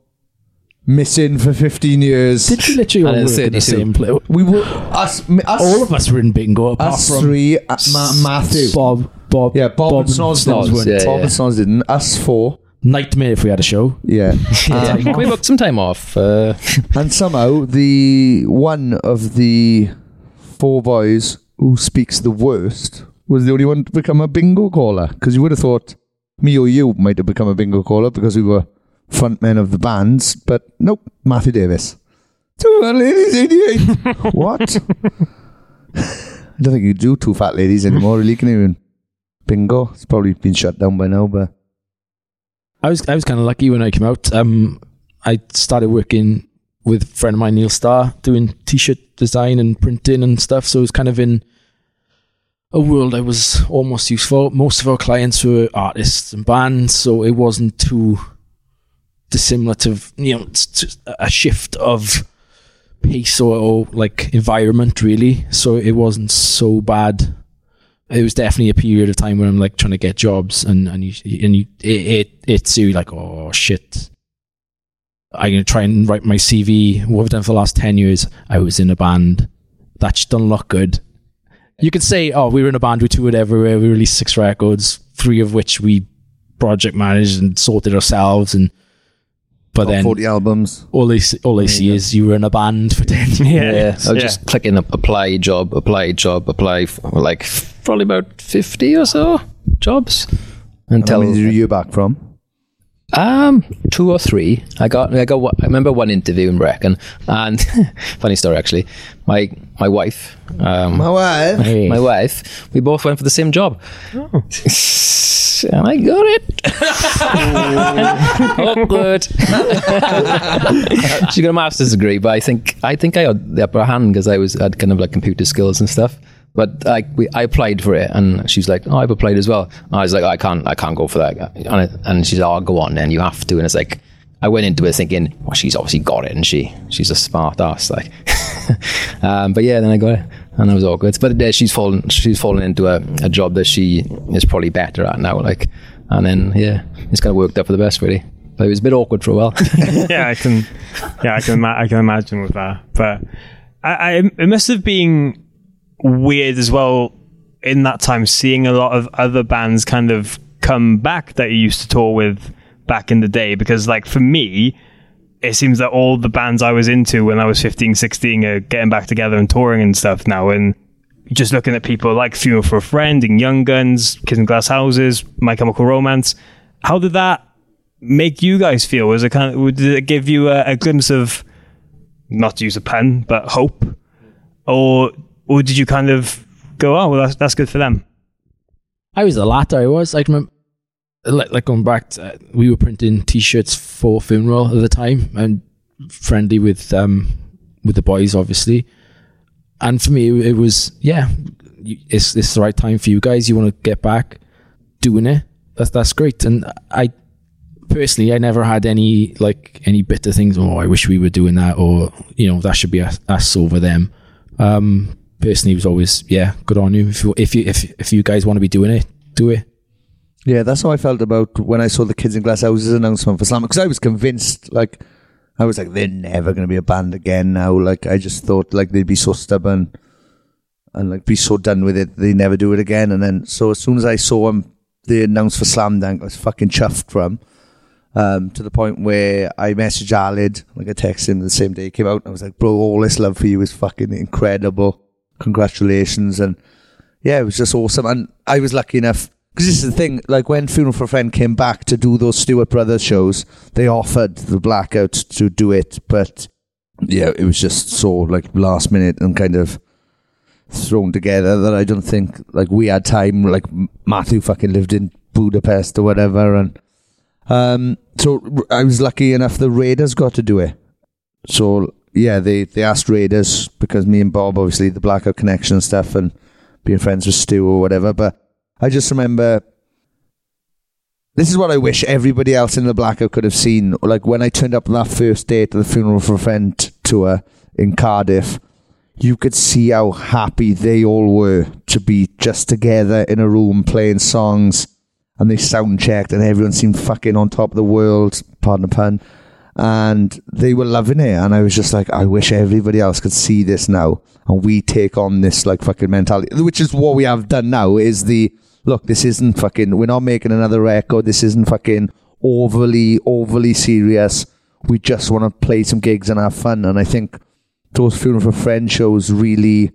missing for 15 years. Did we literally all And work in the same place? we were us, us All of us were in bingo apart us from three, uh, Ma- Matthew. Bob, Bob, yeah, Bob, and Snoz Snoz, didn't. yeah, Bob yeah. and Snoz didn't. Us four. Nightmare if we had a show. Yeah. (laughs) Yeah, Um, we booked some time off. Uh, (laughs) and somehow the one of the four boys who speaks the worst was the only one to become a bingo caller. Because you would have thought me or you might have become a bingo caller because we were frontmen of the bands. But nope, Matthew Davies. Two fat ladies, 88. (laughs) what? I don't think you do two fat ladies anymore, really, can even? Bingo. It's probably been shut down by now, but I was I was kind of lucky when I came out. Um, I started working with a friend of mine, Neil Starr, doing t-shirt design and printing and stuff. So it was kind of in a world I was almost useful. Most of our clients were artists and bands, so it wasn't too dissimilar to you know a shift of pace or, or like environment really. So it wasn't so bad it was definitely a period of time where I'm like trying to get jobs and and you and you it it it's you like oh shit. I'm gonna try and write my CV. What I've done for the last ten years, I was in a band. That doesn't look good. You could say, oh, we were in a band, we toured everywhere, we released six records, three of which we project managed and sorted ourselves, and but then 40 albums. all they see, all they see is you were in a band for ten (laughs) years. yeah, I was just clicking up apply job, apply job, apply f- like probably about fifty or so jobs And until how many did you back from? Um, two or three. I got, I got. I remember one interview in Brecon, and (laughs) funny story actually. My my wife, um, My wife. Hey. my wife, we both went for the same job, (laughs) and I got it. (laughs) Awkward. she got a master's degree, but I think I think I had the upper hand because I was had kind of like computer skills and stuff. But like we, I applied for it, and she's like, "Oh, I've applied as well." And I was like, "I can't, I can't go for that." And, it, and she's like, "Oh, go on, then you have to." And it's like, I went into it thinking, "Well, she's obviously got it, and she, she's a smart ass." Like, (laughs) um, but yeah, then I got it, and it was all good. But uh, she's fallen, she's fallen into a, a job that she is probably better at now. Like, and then yeah, it's kind of worked out for the best, really. But it was a bit awkward for a while. (laughs) yeah, I can, yeah, I can, ima- I can imagine with that. But I, I, it must have been weird as well in that time, seeing a lot of other bands kind of come back that you used to tour with back in the day. Because, like, for me, it seems that all the bands I was into when I was 15, 16 are getting back together and touring and stuff now. And just looking at people like Funeral for a Friend and Young Guns, Kids in Glass Houses, My Chemical Romance, how did that make you guys feel? Was it kind of did it give you a, a glimpse of not to use a pun, but hope, or or did you kind of go, oh well, that's that's good for them? I was the latter. I was. I remember, like, like going back, to, uh, we were printing T-shirts for funeral at the time, and friendly with um with the boys, obviously. And for me, it was yeah, it's it's the right time for you guys. You want to get back doing it. That's that's great. And I personally, I never had any like any bitter things. Oh, I wish we were doing that, or you know, that should be us, us over them. Um, personally, it was always yeah, good on you. If you if you if if you guys want to be doing it, do it. Yeah, that's how I felt about when I saw the Kids in Glass Houses announcement for Slam because I was convinced, like, I was like, they're never going to be a band again now. Like, I just thought, like, they'd be so stubborn and, like, be so done with it, they never do it again. And then, so as soon as I saw them, they announced for Slam Dunk, I was fucking chuffed from um, to the point where I messaged Aled, like, I texted him the same day it came out. I was like, bro, all this love for you is fucking incredible. Congratulations. And, yeah, it was just awesome. And I was lucky enough because this is the thing. Like when Funeral for a Friend came back to do those Stewart Brothers shows, they offered the Blackout to do it, but yeah, it was just so like last minute and kind of thrown together that I don't think like we had time. Like Matthew fucking lived in Budapest or whatever, and um, so I was lucky enough the Raiders got to do it. So yeah, they they asked Raiders because me and Bob obviously the Blackout connection and stuff, and being friends with Stu or whatever. But I just remember this is what I wish everybody else in the Blackout could have seen. Like when I turned up on that first day to the Funeral for a Friend tour in Cardiff, you could see how happy they all were to be just together in a room playing songs. And they sound checked, and everyone seemed fucking on top of the world. Pardon the pun. And they were loving it. And I was just like, I wish everybody else could see this now, and we take on this like fucking mentality, which is what we have done now. Is the look, this isn't fucking. We're not making another record. This isn't fucking overly overly serious. We just want to play some gigs and have fun. And I think those funeral for friends shows really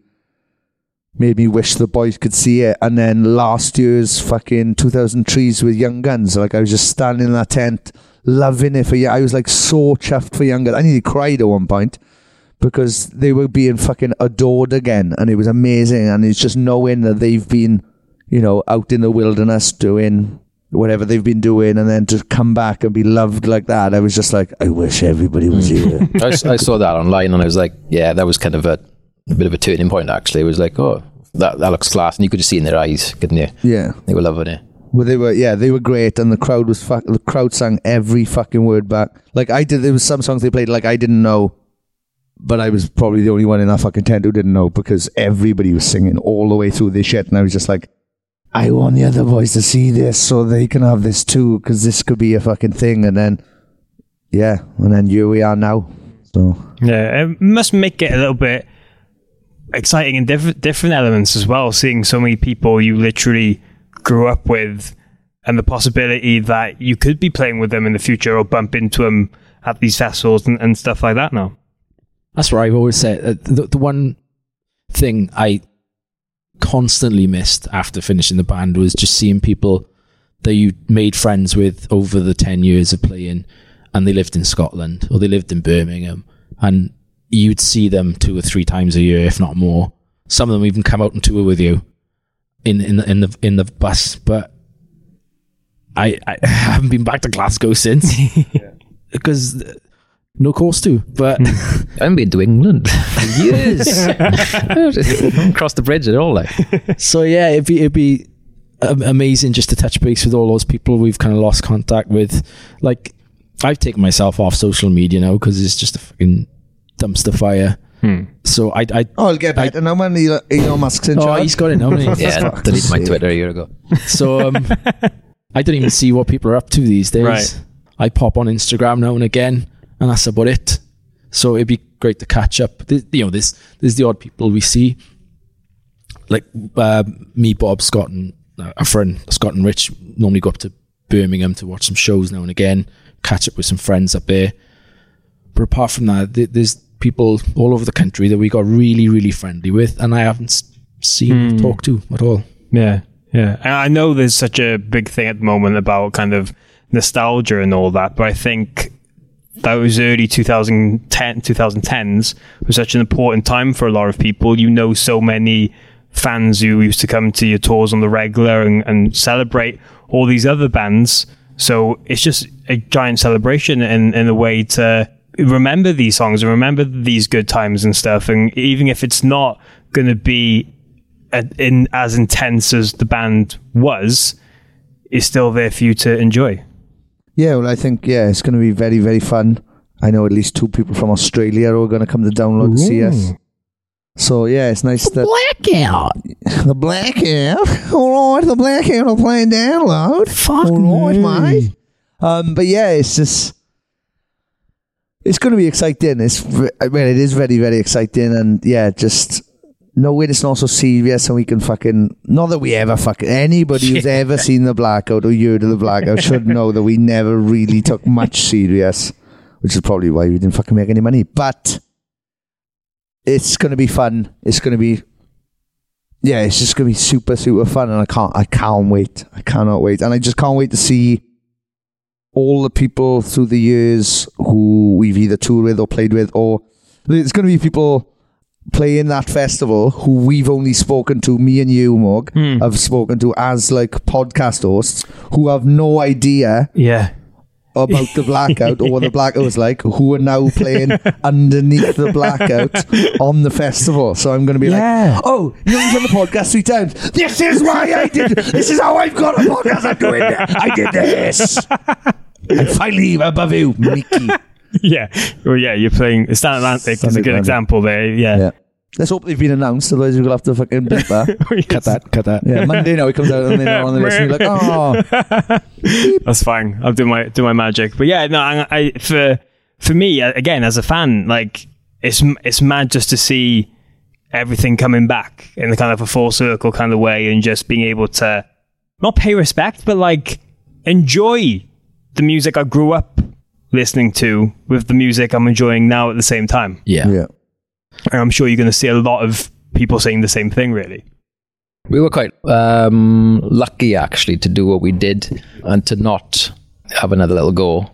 made me wish the boys could see it. And then last year's fucking 2000 trees with Young Guns, like I was just standing in that tent, loving it for you. I was like so chuffed for Young Guns. I nearly cried at one point because they were being fucking adored again, and it was amazing. And it's just knowing that they've been, you know, out in the wilderness doing whatever they've been doing, and then to come back and be loved like that. I was just like, I wish everybody was hmm. here. (laughs) I saw that online and I was like, yeah, that was kind of a, a bit of a turning point. Actually, it was like, oh, that that looks class, and you could just see in their eyes, couldn't you? yeah. They were loving it. Well, they were, yeah, they were great, and the crowd was fuck. The crowd sang every fucking word back. Like I did, there was some songs they played like I didn't know, but I was probably the only one in that fucking tent who didn't know because everybody was singing all the way through this shit, and I was just like, I want the other boys to see this so they can have this too, because this could be a fucking thing. And then, yeah, and then here we are now. So Yeah, it must make it a little bit exciting in different different elements as well. Seeing so many people you literally grew up with, and the possibility that you could be playing with them in the future or bump into them at these festivals and, and stuff like that. Now, That's what I've always said. Uh, The, the one thing I constantly missed after finishing the band was just seeing people that you made friends with over the 10 years of playing and they lived in Scotland or they lived in Birmingham and you'd see them two or three times a year, if not more. Some of them even come out and tour with you in, in, the, in the, in the bus, but I, I (laughs) haven't been back to Glasgow since (laughs) because no course to, but hmm. (laughs) I haven't been to England for years. Crossed the bridge at all. Like, so yeah, it'd be it'd be amazing just to touch base with all those people we've kind of lost contact with. Like, I've taken myself off social media now because it's just a fucking dumpster fire. So I, I oh, I'll get better now when Elon Elon Musk's in oh, charge. he's got it now. hasn't he? yeah, Fuck's deleted my. Twitter a year ago. So um, (laughs) I don't even see what people are up to these days. Right. I pop on Instagram now and again, and that's about it. So it'd be great to catch up. Th- You know, this there's the odd people we see, like uh, me, Bob, Scott, and uh, a friend Scott and Rich normally go up to Birmingham to watch some shows now and again, catch up with some friends up there. But apart from that, th- there's people all over the country that we got really, really friendly with, and I haven't seen or hmm. talked to at all. Yeah, yeah. And I know there's such a big thing at the moment about kind of nostalgia and all that, but I think those early 2010 2010s was such an important time for a lot of people. You know, so many fans who used to come to your tours on the regular and, and celebrate all these other bands. So it's just a giant celebration in, in a way to remember these songs and remember these good times and stuff. And even if it's not going to be a- in as intense as the band was, it's still there for you to enjoy. Yeah, well, I think yeah, it's going to be very very fun. I know at least two people from Australia who are going to come to download to see us. So yeah, it's nice that Blackout. (laughs) the blackout. (laughs) All right, the blackout will play and download. Fuck All right, me. mate. Um, but yeah, it's just it's going to be exciting. It's mean, it is very very exciting, and yeah, just knowing it's not so serious, and we can fucking not that we ever fucking anybody who's ever seen the blackout or heard of the blackout should know that we never really took much serious, which is probably why we didn't fucking make any money. But it's going to be fun. It's going to be yeah, it's just gonna be super, super fun, and I can't, I can't wait. I cannot wait, and I just can't wait to see all the people through the years who we've either toured with or played with, or there's gonna be people playing that festival who we've only spoken to. Me and you, Morg, hmm. have spoken to as like podcast hosts who have no idea Yeah. about the blackout or what the blackout was like, who are now playing (laughs) underneath the blackout on the festival. So I'm going to be Yeah. like, oh, you know, you've done the podcast three times. This is why I did. This is how I've got a podcast. I'm doing it. I did this. (laughs) I'm finally above you, Mickey. (laughs) Yeah. Well, yeah, you're playing Stand Atlantic is a good Atlantic. example there. Yeah. Yeah. Let's hope they've been announced, otherwise we're going to have to fucking beat that. (laughs) Cut that. Cut that. (laughs) Yeah, Monday now it comes out and then they're on the list and you're like, oh. That's fine. I'll do my do my magic. But yeah, no, I, I for for me, uh, again, as a fan, like it's it's mad just to see everything coming back in the kind of a full circle kind of way, and just being able to not pay respect, but like enjoy the music I grew up listening to with the music I'm enjoying now at the same time. Yeah. Yeah. And I'm sure you're going to see a lot of people saying the same thing, really. We were quite um, lucky actually to do what we did and to not have another little go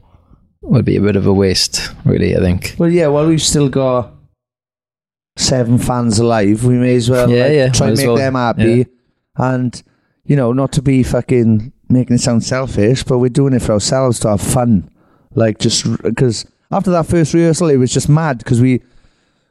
would be a bit of a waste, really, I think. Well, yeah. Well, we've still got seven fans alive. We may as well Yeah, like, yeah, try and make well. them happy, and you know, not to be fucking making it sound selfish, but we're doing it for ourselves to have fun. Like just because after that first rehearsal, it was just mad because we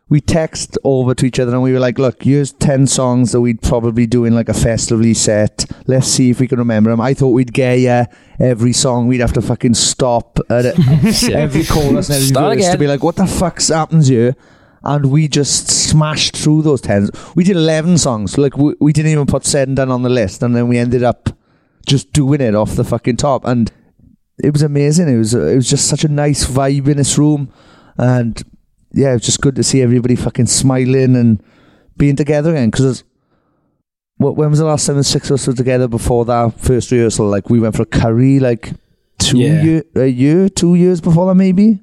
we text over to each other and we were like, look, here's 10 songs that we'd probably do in like a festively set. Let's see if we can remember them. I thought we'd get ya every song. We'd have to fucking stop at (laughs) oh, it, every chorus and every Start verse to be like, what the fuck's happens here? And we just smashed through those 10. We did 11 songs. Like, we, we didn't even put said and done on the list. And then we ended up just doing it off the fucking top. And it was amazing. It was it was just such a nice vibe in this room, and yeah, it was just good to see everybody fucking smiling and being together again. Because when was the last time the six of us were together before that first rehearsal? Like we went for a curry, like two Yeah. year, a year, two years before that, maybe.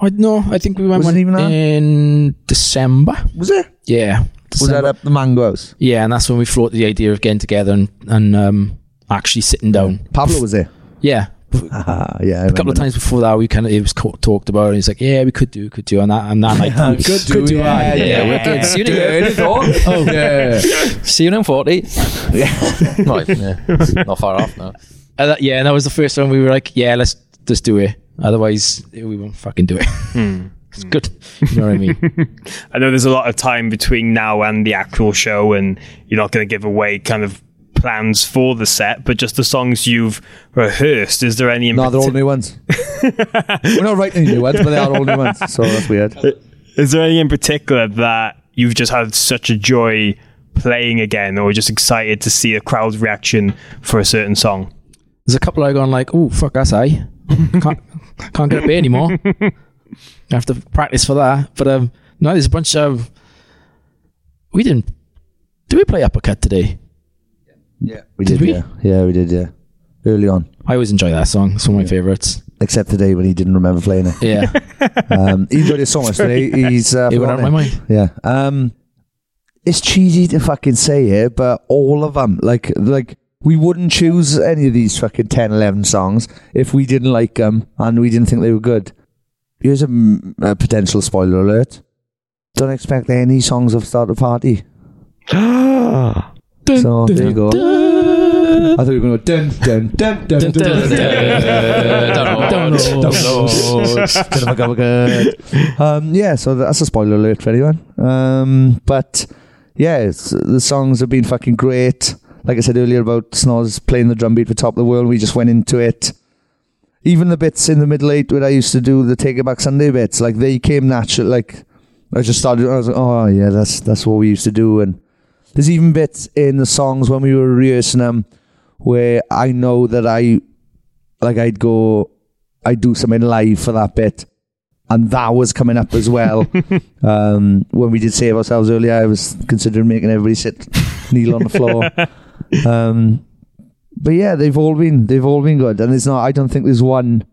I no, I think we went Was it one even that? in December. Was it? Yeah. Was that up the Mango House? Yeah, and that's when we floated the idea of getting together and and um, actually sitting down. Pablo was there. Yeah. Ah, (laughs) yeah, I A couple of times before that, we kind of it was co- talked about, and he's like, "Yeah, we could do, could do," and that and that night, (laughs) we Could do, yeah, aye. yeah, we're good. See you in a year. Any thought? Oh, yeah. See you in 40. (laughs) right, yeah. Not far off now. And that, yeah, and that was the first one we were like, "Yeah, let's just do it." Otherwise, we won't fucking do it. it's good. You know what I mean? I know there's a lot of time between now and the actual show, and you're not going to give away kind of plans for the set, but just the songs you've rehearsed. Is there any? In No, they're all new ones. (laughs) We're not writing new ones, but they are all new ones. So that's weird. (laughs) Is there any in particular that you've just had such a joy playing again, or just excited to see a crowd's reaction for a certain song? There's a couple I've gone like, "Oh fuck, that's I (laughs) can't can't get up here anymore." I have to practice for that. But um, no, there's a bunch of. We didn't. Did we play uppercut today? Yeah, we Did did. we? Yeah, yeah, we did. Yeah, early on. I always enjoy that song. It's one of my favorites. Except today when he didn't remember playing it. Yeah, (laughs) Um, he enjoyed it so much today. He's uh, it went out of my forgotten mind. Yeah. Um, it's cheesy to fucking say it, but all of them, like, like we wouldn't choose any of these fucking 10, 11 songs if we didn't like them and we didn't think they were good. Here's a, m- a potential spoiler alert. Don't expect any songs of Start a Party. (gasps) (gasps) (gasps) So there you go. I thought you were going to go dun dun dun dun dun dun. dun dun um, yeah, so that's a spoiler alert for anyone. Um, but yeah, the songs have been fucking great. Like I said earlier about Snoz playing the drum beat for Top of the World, we just went into it. Even the bits in the middle eight where I used to do the Taking Back Sunday bits, like they came natural. Like I just started, I was like, oh yeah, that's that's what we used to do. And there's even bits in the songs when we were rehearsing them where I know that I, like I'd go, I'd do something live for that bit. And that was coming up as well. (laughs) um, when we did save ourselves earlier, I was considering making everybody sit, kneel on the floor. (laughs) Um, but yeah, they've all been they've all been good, and there's not. I don't think there's one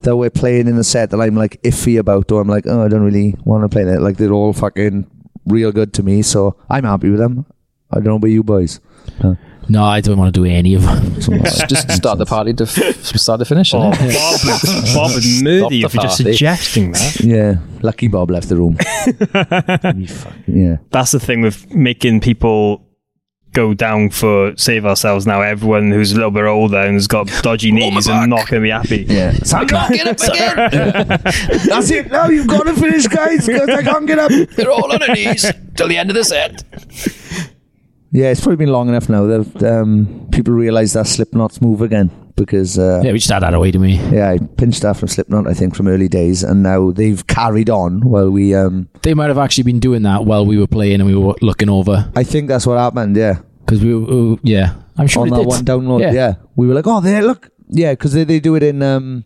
that we're playing in the set that I'm like iffy about, or I'm like, oh, I don't really want to play that. Like they're all fucking real good to me, so I'm happy with them. I don't know about you boys. No, I don't want to do any of them. Just (laughs) just start the party to f- start to finish. Oh, innit? Bob, would, Bob would murder you for just suggesting that. Yeah, lucky Bob left the room. (laughs) Yeah, That's the thing with making people go down for Save Ourselves now. Everyone who's a little bit older and has got dodgy knees and not going to be happy. yeah. I can't get up again. (laughs) That's it. Now you've got to finish, guys, because I can't get up. They're all on their knees till the end of the set. Yeah, it's probably been long enough now that um, people realise that Slipknot's move again because uh, Yeah, we just had that away to me. yeah, I pinched that from Slipknot, I think, from early days, and now they've carried on while we. Um, They might have actually been doing that while we were playing and we were looking over I think that's what happened. Yeah, because we were, yeah, I'm sure on that did. one download. Yeah. we were like, oh, there, look, yeah, because they, they do it in um,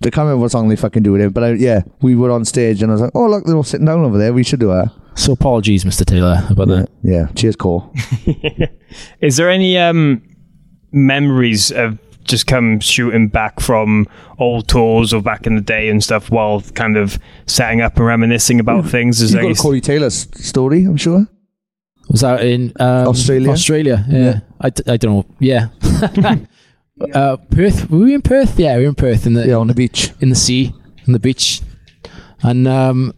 I can't remember what song they fucking do it in, but I, yeah, we were on stage and I was like, oh look, they're all sitting down over there. We should do that. So apologies, Mr. Taylor, about that. Yeah, cheers, Cole. (laughs) Is there any um, memories of just come shooting back from old tours or back in the day and stuff while kind of setting up and reminiscing about things? Is You've there got any, a Corey Taylor s- story, I'm sure. Was that in um, Australia? Australia, yeah. Yeah. I, d- I don't know. (laughs) Yeah. uh, Perth. Were we in Perth? Yeah, we were in Perth in the Yeah, on the beach. in the sea, on the beach, and um,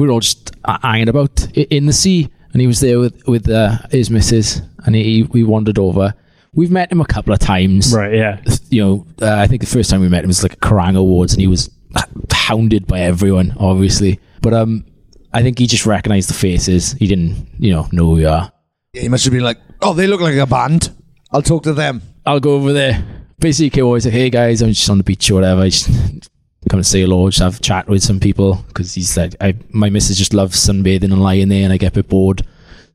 we were all just uh, hanging about in the sea. And he was there with with uh, his missus, and he we wandered over. We've met him a couple of times, right? Yeah. You know, uh, I think the first time we met him was like at Kerrang Awards, and he was hounded by everyone, obviously. But um, I think he just recognised the faces. He didn't, you know, know who we are. Yeah, he must have been like, oh, they look like a band. I'll talk to them. I'll go over there. Basically, he came always like, hey guys, I'm just on the beach or whatever. I just come and say hello, just have a chat with some people because he's like, I my missus just loves sunbathing and lying there, and I get a bit bored.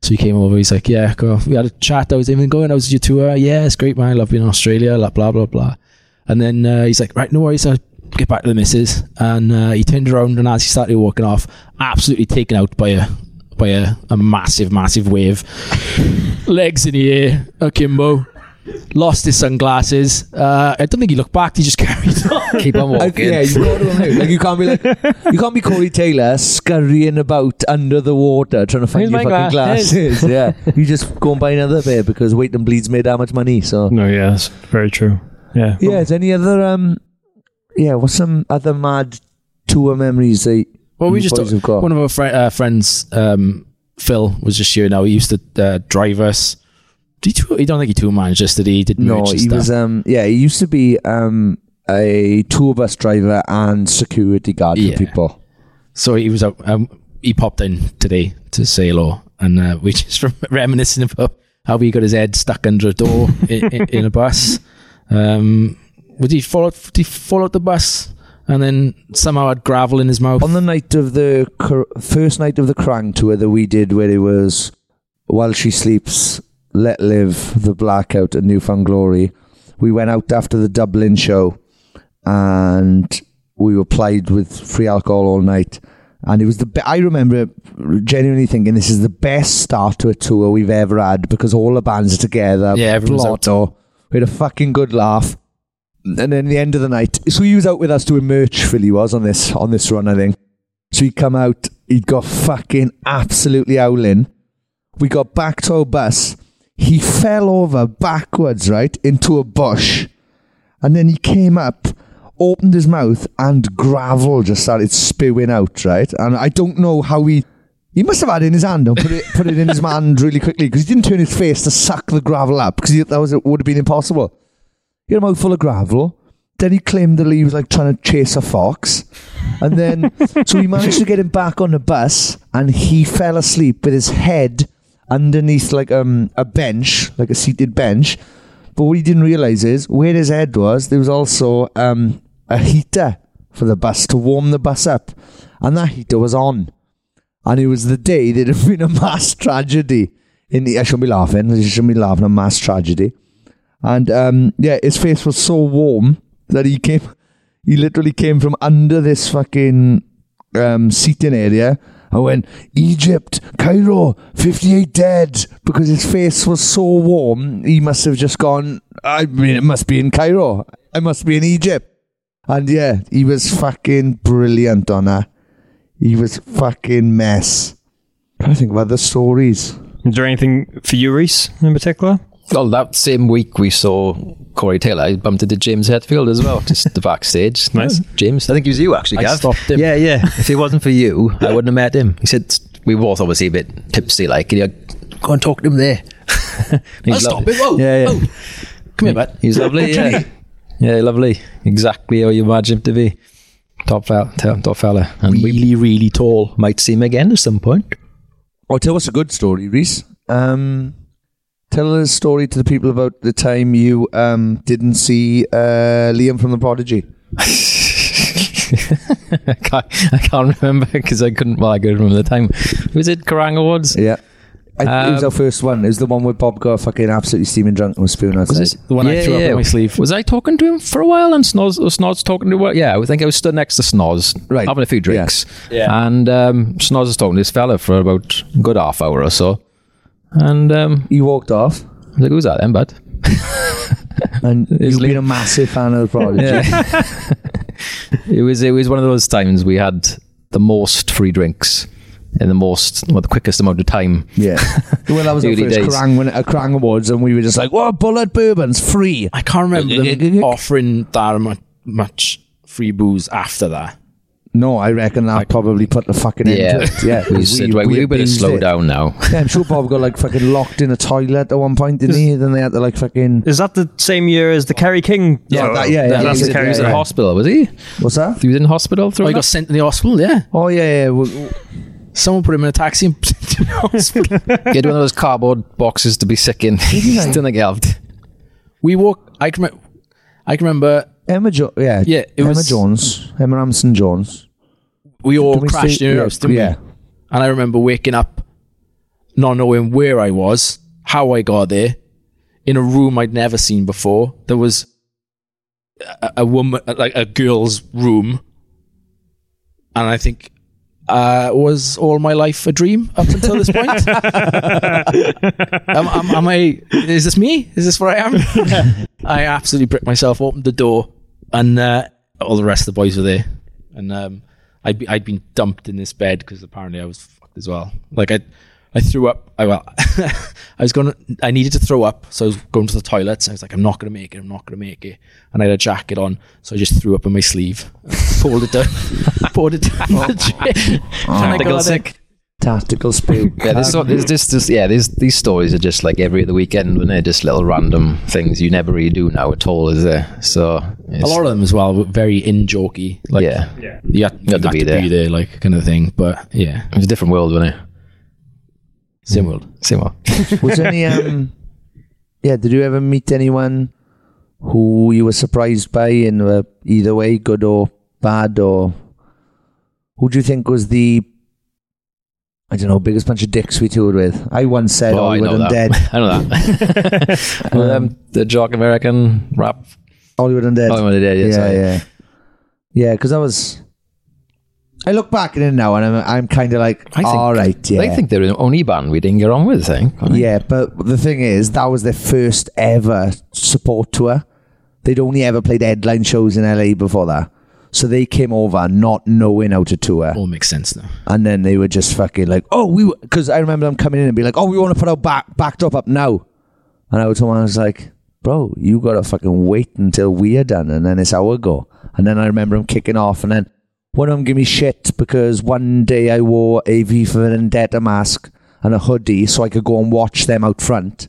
So he came over. He's like, yeah, go. We had a chat. I was even going. I was your tour. Yeah, it's great, man. I love being in Australia. Blah blah blah blah. And then uh, he's like, right, no worries. I'll get back to the missus. And uh, he turned around, and as he started walking off, absolutely taken out by a by a, a massive, massive wave. (laughs) Legs in the air, akimbo. Lost his sunglasses. Uh, I don't think he looked back. He just (laughs) carried on. Keep on I, walking. yeah, you got to admit, like you can't be like you can't be Corey Taylor scurrying about under the water trying to find Here's your fucking glasses. glasses. (laughs) yeah, you just go and buy another pair because Wait and Bleed's made that much money. So No, yeah, that's very true. Yeah. yeah, is any other um, yeah, what's some other mad tour memories that Well, we just boys have got? one of our fri uh, friends, um, Phil, was just here now. He used to uh, drive us. Did you? I don't think he tour managed just that he did No, he stuff. was um yeah, he used to be um a tour bus driver and security guard Yeah. for people. So he was out. Um, he popped in today to say hello, and uh, (laughs) we just reminiscing about how he got his head stuck under a door (laughs) in, in, in a bus. Um, would he fall? Out, did he fall out the bus and then somehow had gravel in his mouth? On the night of the cr- first night of the Kerrang tour that we did, where it was While She Sleeps, Letlive the blackout and New Found Glory. We went out after the Dublin show, and we were plied with free alcohol all night. And it was the be- I remember genuinely thinking this is the best start to a tour we've ever had because all the bands are together. Yeah, everyone's out. We had a fucking good laugh. And then the end of the night, so he was out with us doing merch. Philly was on this on this run, I think. So he'd come out, he'd got fucking absolutely howling. We got back to our bus. He fell over backwards, right, into a bush. And then he came up, opened his mouth, and gravel just started spewing out, right? And I don't know how he. He must have had it in his hand and put it, put it in his (laughs) hand really quickly because he didn't turn his face to suck the gravel up because that was, would have been impossible. He had a mouthful of gravel. Then he claimed that he was like trying to chase a fox. And then, (laughs) so we managed to get him back on the bus and he fell asleep with his head underneath like um, a bench, like a seated bench. But what he didn't realize is where his head was, there was also um, a heater for the bus to warm the bus up. And that heater was on. And it was the day there'd have been a mass tragedy. In the, I shouldn't be laughing. I shouldn't be laughing. A mass tragedy. And um, yeah, his face was so warm that he came, he literally came from under this fucking um, seating area and went, Egypt, Cairo, 58 dead. Because his face was so warm, he must have just gone, I mean, it must be in Cairo. I must be in Egypt. And yeah, he was fucking brilliant on that. He was fucking mess. to think about the stories. Is there anything for you, Rhys, in particular? Well, that same week we saw Corey Taylor. I bumped into James Hetfield as well, just the backstage. (laughs) Nice. James. I think it was you actually, I stopped him. Yeah, yeah. if it wasn't for you, I wouldn't have met him. He said we were both obviously a bit tipsy, like, and you know, go and talk to him there. (laughs) I'll stop it. Whoa, Yeah, yeah. whoa. Come here, bud. He's lovely, yeah. Yeah, lovely. Exactly how you imagine him to be. Top fella, top, top fella. And we Really, really tall. might see him again at some point. Oh, tell us a good story, Rhys. Um, tell a story to the people about the time you um, didn't see uh, Liam from the Prodigy. (laughs) (laughs) I can't, I can't remember because I couldn't. Well, I could remember the time. Was it Kerrang Awards? Yeah. I, it was Um, our first one. It was the one where Bob got fucking absolutely steaming drunk and was spewing outside. Was this The one I threw up in my sleeve. Was I talking to him for a while and Snoz, was Snoz talking to him? Yeah, I think I was stood next to Snoz, Right. having a few drinks. Yeah. And um, Snoz was talking to this fella for about a good half hour or so. And um, He walked off, I was like, who's that then, bud? (laughs) and (laughs) His you've been a massive fan of the Prodigy. (laughs) it was it was one of those times we had the most free drinks in the most, well, the quickest amount of time. Yeah. Well, that was our Early first days. Kerrang, win- uh, Kerrang Awards, and we were just like, "What Bulleit Bourbon's free." I can't remember them offering that mu- much free booze after that. No, I reckon that probably put the fucking end Yeah, to it. Yeah, (laughs) we said, right, we, better slow it. down now. (laughs) Yeah, I'm sure Bob got like fucking locked in a toilet at one point, didn't he? Then they had to like fucking. Is that the same year as the Kerry King? Yeah, Oh, that- yeah, yeah, that's yeah, he the was, Kerry he was in King. hospital, was he? What's that? He was in hospital through Oh, he got sent to the hospital, yeah. Oh yeah, yeah. Well, (laughs) Someone put him in a taxi and put him to the hospital. He had one of those cardboard boxes to be sick in. He still think he helped. we walk. I can, rem- I can remember Emma jo- yeah, Yeah, it Emma was- Jones, Emma Ramson Jones. We all Didn't we crashed say- in yeah, didn't yeah. we? And I remember waking up, not knowing where I was, how I got there, in a room I'd never seen before. There was a, a woman, like a girl's room, and I think uh, was all my life a dream up until this point. (laughs) am, am, am I? Is this me? Is this where I am? (laughs) I absolutely bricked myself. Opened the door, and uh, all the rest of the boys were there, and um, I'd be, I'd been dumped in this bed because apparently I was fucked as well. Like I, I threw up. I well, (laughs) I was going. to I needed to throw up, so I was going to the toilets. I was like, I'm not going to make it. I'm not going to make it. And I had a jacket on, so I just threw up in my sleeve, pulled it down, poured it down the drain. And I sick. Tactical spew. (laughs) Yeah, there's, so, there's just this, yeah, there's, these stories are just like every other weekend when they're just little random things you never really do now at all, is there? So A lot of them as well were very in jokey. Like, yeah, you had, you had to, be, there. like kind of thing. But yeah, it was a different world, wasn't it? same world. Same world. (laughs) Was any? Um, yeah, did you ever meet anyone who you were surprised by in uh, either way, good or bad, or who do you think was the? I don't know, biggest bunch of dicks we toured with. I once said Oh, I Hollywood that. Undead. (laughs) I know that. (laughs) um, the jock American rap. Hollywood Undead. Hollywood Undead, yeah, yeah, yeah, yeah. Because I was. I look back at it now, and I'm, I'm kind of like, I think, all right, yeah. I think they're the only band we didn't get on with, I think. Yeah, but the thing is, that was their first ever support tour. They'd only ever played headline shows in LA before that. So they came over not knowing how to tour. All makes sense now. And then they were just fucking like, oh, we Because I remember them coming in and be like, oh, we want to put our back, backed up up now. And I was I was like, bro, you got to fucking wait until we are done and then it's our go. And then I remember them kicking off and then one of them gave me shit because one day I wore a V for Vendetta mask and a hoodie so I could go and watch them out front.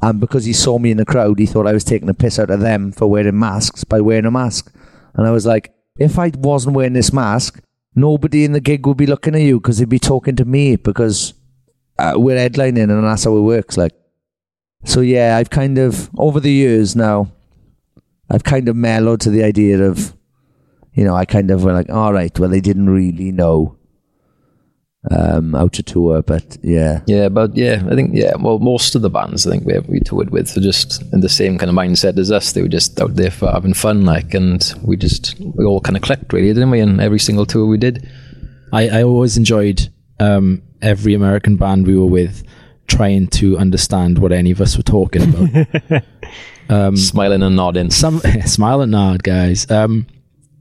And because he saw me in the crowd, he thought I was taking a piss out of them for wearing masks by wearing a mask. And I was like, if I wasn't wearing this mask, nobody in the gig would be looking at you because they'd be talking to me because uh, we're headlining and that's how it works. Like, so yeah, I've kind of over the years now, I've kind of mellowed to the idea of, you know, I kind of were like, all right, well, they didn't really know um, how to tour, but yeah, Yeah, but yeah, I think yeah. Well, most of the bands I think we we toured with were just in the same kind of mindset as us. They were just out there for having fun, like, and we just we all kind of clicked, really, didn't we? And every single tour we did. I, I always enjoyed um, every American band we were with trying to understand what any of us were talking about. (laughs) um, Smiling and nodding. some (laughs) smile and nod, guys. Um,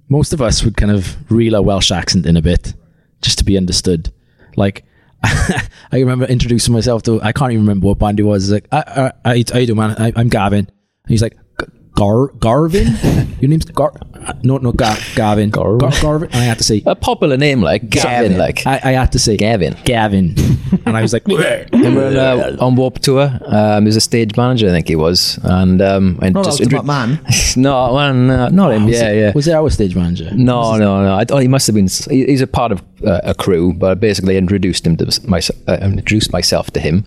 most of us would kind of reel our Welsh accent in a bit just to be understood. Like, (laughs) I remember introducing myself to, I can't even remember what band was. Like, I, I, I, how you doing, man? I, I'm Gavin. And he's like, Gar, Garvin? Your name's Gar, no, no, Gar, Gavin. Garvin. Gar, Garvin. And I had to say, A popular name like Gavin, like I, I had to say, Gavin. Gavin. And I was like, Remember on, uh, on Warp Tour? Um, was a stage manager, I think he was, and um, I not just Ultimate Man. (laughs) no, well, no, not him. was yeah, it- yeah. Was it our stage manager? No, no, no. I thought he must have been. he- He's a part of uh, a crew, but I basically introduced him to myself. Uh, introduced myself to him.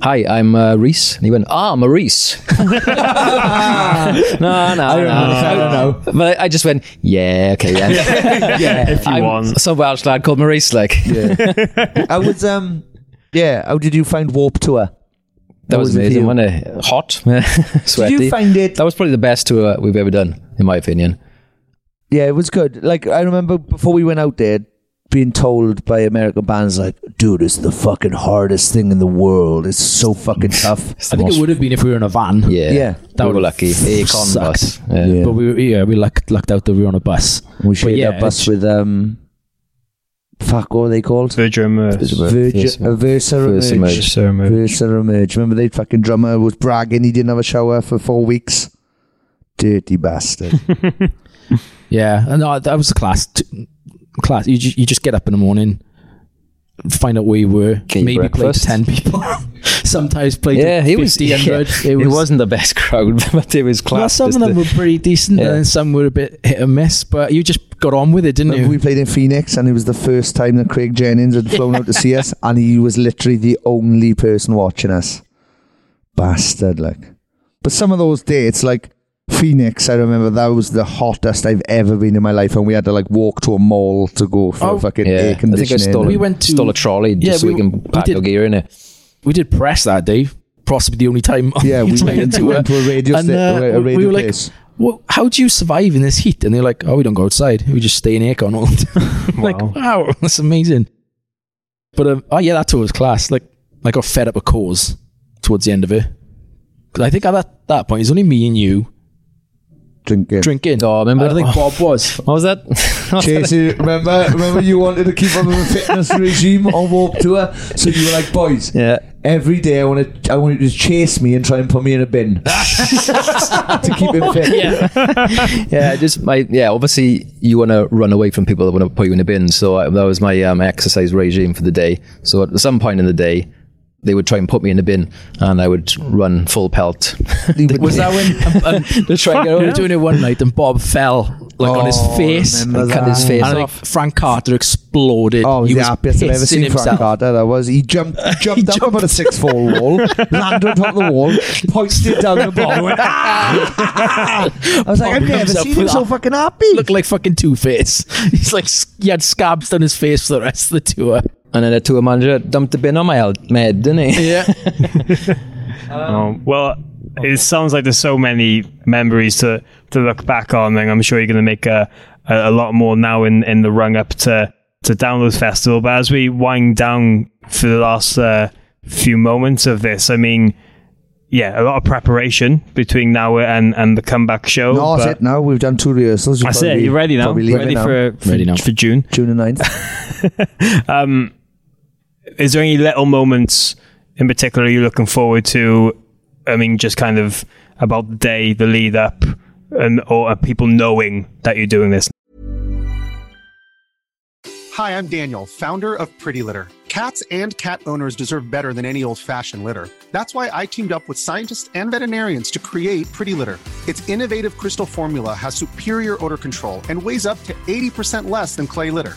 Hi, I'm uh, Rhys. And he went, Ah, Maurice. (laughs) no, no, I don't know. I don't know. But I, I just went, Yeah, okay, yeah, (laughs) yeah. If you I'm want. some Welsh lad called Maurice. Like, (laughs) I was um Yeah. How did you find Warp Tour? That How was, it amazing, you? wasn't it? Hot, sweaty. Did you find it? that was probably the best tour we've ever done, in my opinion. Yeah, it was good. Like I remember before we went out there, being told by American bands like, "Dude, it's the fucking hardest thing in the world. It's so fucking (laughs) tough." I think it would have been if we were in a van. Yeah, Yeah. That we were would've lucky. Acon sucked. bus. Yeah. Yeah. But we were, yeah, we lucked, lucked out that we were on a bus. We shared yeah, that bus with um, fuck, what are they called? Virgin Merc. Virgin, Yes. uh, Versa Versa Emerge. Emerge. Versa Emerge. Remember, the fucking drummer was bragging he didn't have a shower for four weeks. Dirty bastard. (laughs) Yeah, and no, that was the class. T- class. You just, you just get up in the morning, find out where you were, Get your maybe play to ten people. (laughs) Sometimes play Yeah, to it was. 50, yeah, 100. it, wasn't the best (laughs) crowd, but it was Well, class. some of them the- were pretty decent, Yeah. and some were a bit hit and miss. But you just got on with it, didn't Remember you? we played in Phoenix and it was the first time that Craig Jennings had flown out to see us and he was literally the only person watching us. Bastard, like. But some of those dates, like Phoenix, I remember that was the hottest I've ever been in my life and we had to like walk to a mall to go for Oh, fucking yeah, air I think I conditioning. stole, We went to- stole a trolley just Yeah, so we, we- can we pack did- your gear in it. we did press that day, possibly the only time. (laughs) yeah, we went, tour. went to a radio, And, sta- uh, a we radio were like, place. well, how do you survive in this heat? And they're like, oh, we don't go outside. We just stay in aircon all the time. (laughs) like, Wow. wow, (laughs) that's amazing. But um, oh yeah, that tour was class. Like, I got fed up with cause towards the end of it. Because I think at that, that point, it's only me and you Drinking. drinking. Oh, remember I think Bob was. (laughs) What was that? (laughs) Chasing, remember, remember you wanted to keep on the fitness regime on Warped Tour, so you were like, boys, yeah. every day I want to, I want you to chase me and try and put me in a bin (laughs) to keep him fit. Yeah. yeah, just my yeah. Obviously, you want to run away from people that want to put you in a bin. So I, that was my um, exercise regime for the day. So at some point in the day, they would try and put me in a bin, and I would run full pelt. (laughs) Was that when um, um, (laughs) to try and get we were doing it one night and Bob fell like on his Oh, face And cut his face and off. Frank Carter exploded. Oh, was he the was happiest I've ever seen himself. Frank Carter. That was he jumped, (laughs) he jumped up about a six four wall, landed on top of the wall, hoisted down the ball, went ah! I was like, Bob I've never seen him so fucking happy. Looked like fucking Two Face. He's like he had scabs down his face for the rest of the tour. And then the tour manager dumped the bin on my head, my head didn't he? Yeah, (laughs) (laughs) Um, well, it sounds like there's so many memories to, to look back on, and I'm sure you're going to make a, a, a lot more now in, in the run up to, to Downloads Festival. But as we wind down for the last uh, few moments of this, I mean, yeah, a lot of preparation between now and, and the comeback show. no, that's it. Now we've done two rehearsals. We'll That's it. You're ready now. probably leave Ready now. for, for, Ready now. for June. June the 9th. (laughs) Um, is there any little moments in particular you're looking forward to? I mean, just kind of about the day, the lead up, and or people knowing that you're doing this? Hi, I'm Daniel, founder of Pretty Litter. Cats and cat owners deserve better than any old fashioned litter. That's why I teamed up with scientists and veterinarians to create Pretty Litter. Its innovative crystal formula has superior odor control and weighs up to 80% less than clay litter.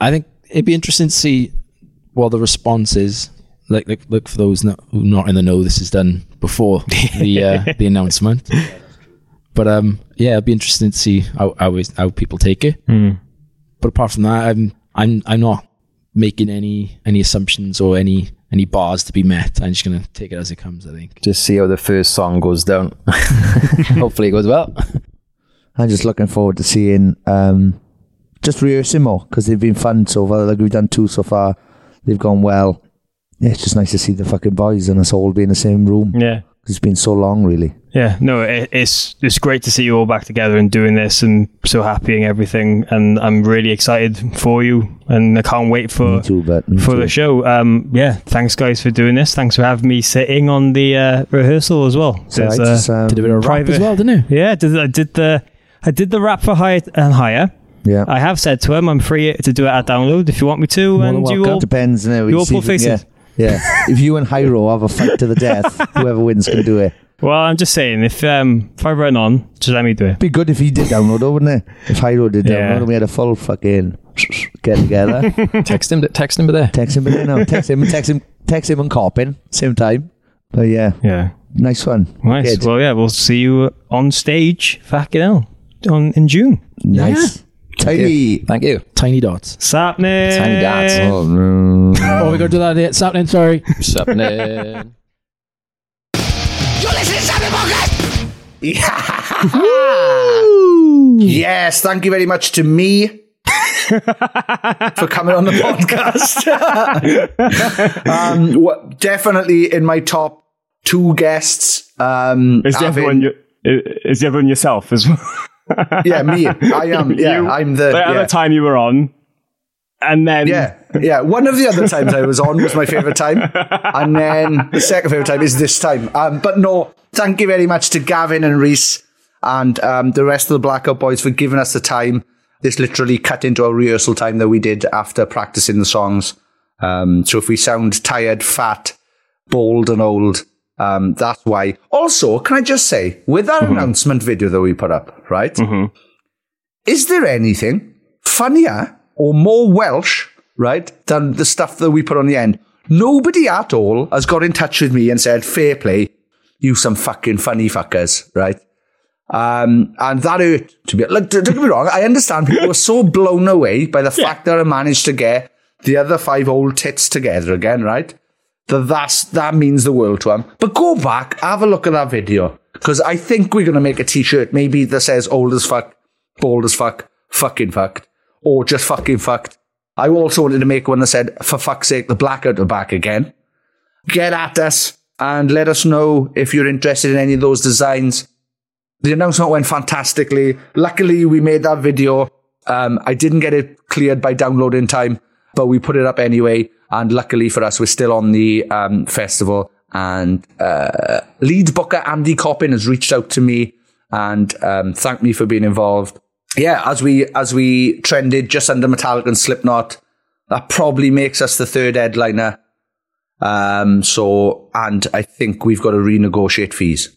I think it'd be interesting to see what the response is. Like, like look for those not, who not in the know. This is done before (laughs) the uh, the announcement. But um, yeah, it'd be interesting to see how how, how people take it. Hmm. But apart from that, I'm I'm I'm not making any any assumptions or any any bars to be met. I'm just gonna take it as it comes. I think. Just see how the first song goes down. (laughs) Hopefully it goes well. I'm just looking forward to seeing um, just rehearsing more because they've been fun so far. Like we've done two so far, they've gone well. Yeah, it's just nice to see the fucking boys and us all be in the same room. Yeah. 'Cause it's been so long, really. Yeah, no, it, it's it's great to see you all back together and doing this, and so happy and everything. And I'm really excited for you, and I can't wait for Me too, but me for too. the show. Um, yeah, thanks guys for doing this. Thanks for having me sitting on the uh, rehearsal as well. So I There's, just, uh, um, Did a bit of rap private- as well, didn't you? Yeah, did, I did the I did the rap for hire and hire. Yeah. I have said to him I'm free to do it at download if you want me to, More and you welcome. all Depends. You, know, you all pull if faces. get- Yeah. (laughs) if you and Hyro have a fight to the death, (laughs) whoever wins can do it. Well, I'm just saying if um if I run on, just let me do it. Be good if he did download, though, wouldn't it? If Hyro did download Yeah. and we had a full fucking (sniffs) get together. (laughs) text him, text him there. text him, but no, text him, text him, text him and Copping same time. But yeah, Yeah. nice one. Nice. Good. Well, yeah, we'll see you on stage, fucking hell, on in June. nice. Tiny. Thank you. Tiny dots. Sapney. Tiny dots. Oh, no. Oh, we got to do that. It's happening. Sorry. Something. (laughs) You're listening to What's happening? Yes, thank you very much to me (laughs) for coming on the podcast. (laughs) um, what, definitely in my top two guests. Um, Is the other having- one is the other one yourself as well? Yeah, me. I (laughs) am. Yeah, You- I'm the. the yeah. other time you were on, and then Yeah, yeah. One of the other times I was on was my favorite time, and then the second favorite time is this time. Um, but no, thank you very much to Gavin and Rhys and um, the rest of the Blackout Boys for giving us the time. This literally cut into our rehearsal time that we did after practicing the songs. Um, so if we sound tired, fat, bald, and old, um, that's why. Also, can I just say, with that announcement video that we put up, right? Is there anything funnier or more Welsh, right, than the stuff that we put on the end? Nobody at all has got in touch with me and said, fair play, you some fucking funny fuckers, right? Um, and that hurt to be, like, don't get me wrong, I understand people were so blown away by the fact that I managed to get the other five old tits together again, right? That that's, that means the world to them. But go back, have a look at that video. Because I think we're going to make a t-shirt maybe that says old as fuck, bald as fuck, fucking fucked, or just fucking fucked. I also wanted to make one that said, for fuck's sake, the blackout are back again. Get at us and let us know if you're interested in any of those designs. The announcement went fantastically. Luckily, we made that video. Um, I didn't get it cleared by downloading time, but we put it up anyway. And luckily for us, we're still on the um, festival. And uh, lead booker Andy Copping has reached out to me and um, thanked me for being involved. Yeah, as we as we trended just under Metallica and Slipknot, that probably makes us the third headliner. Um, so, and I think we've got to renegotiate fees.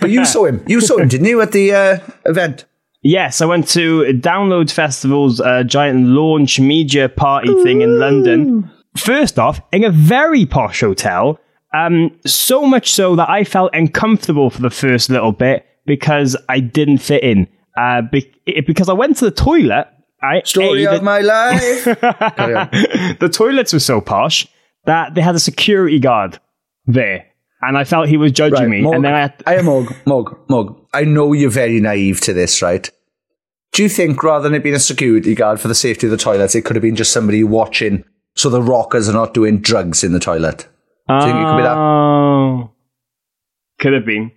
But you (laughs) saw him. You saw him, didn't you, at the uh, event? Yes, I went to Download Festival's uh, giant launch media party thing in London. First off, in a very posh hotel, um, so much so that I felt uncomfortable for the first little bit because I didn't fit in. Uh, be- because I went to the toilet. I, Story of my life. (laughs) The toilets were so posh that they had a security guard there, and I felt he was judging Right, me. Mog, and then I, had, I am Mog, Mog, Mog. I know you're very naive to this, right? Do you think rather than it being a security guard for the safety of the toilets, it could have been just somebody watching so the rockers are not doing drugs in the toilet? Do you think it could be that? Oh, could have been.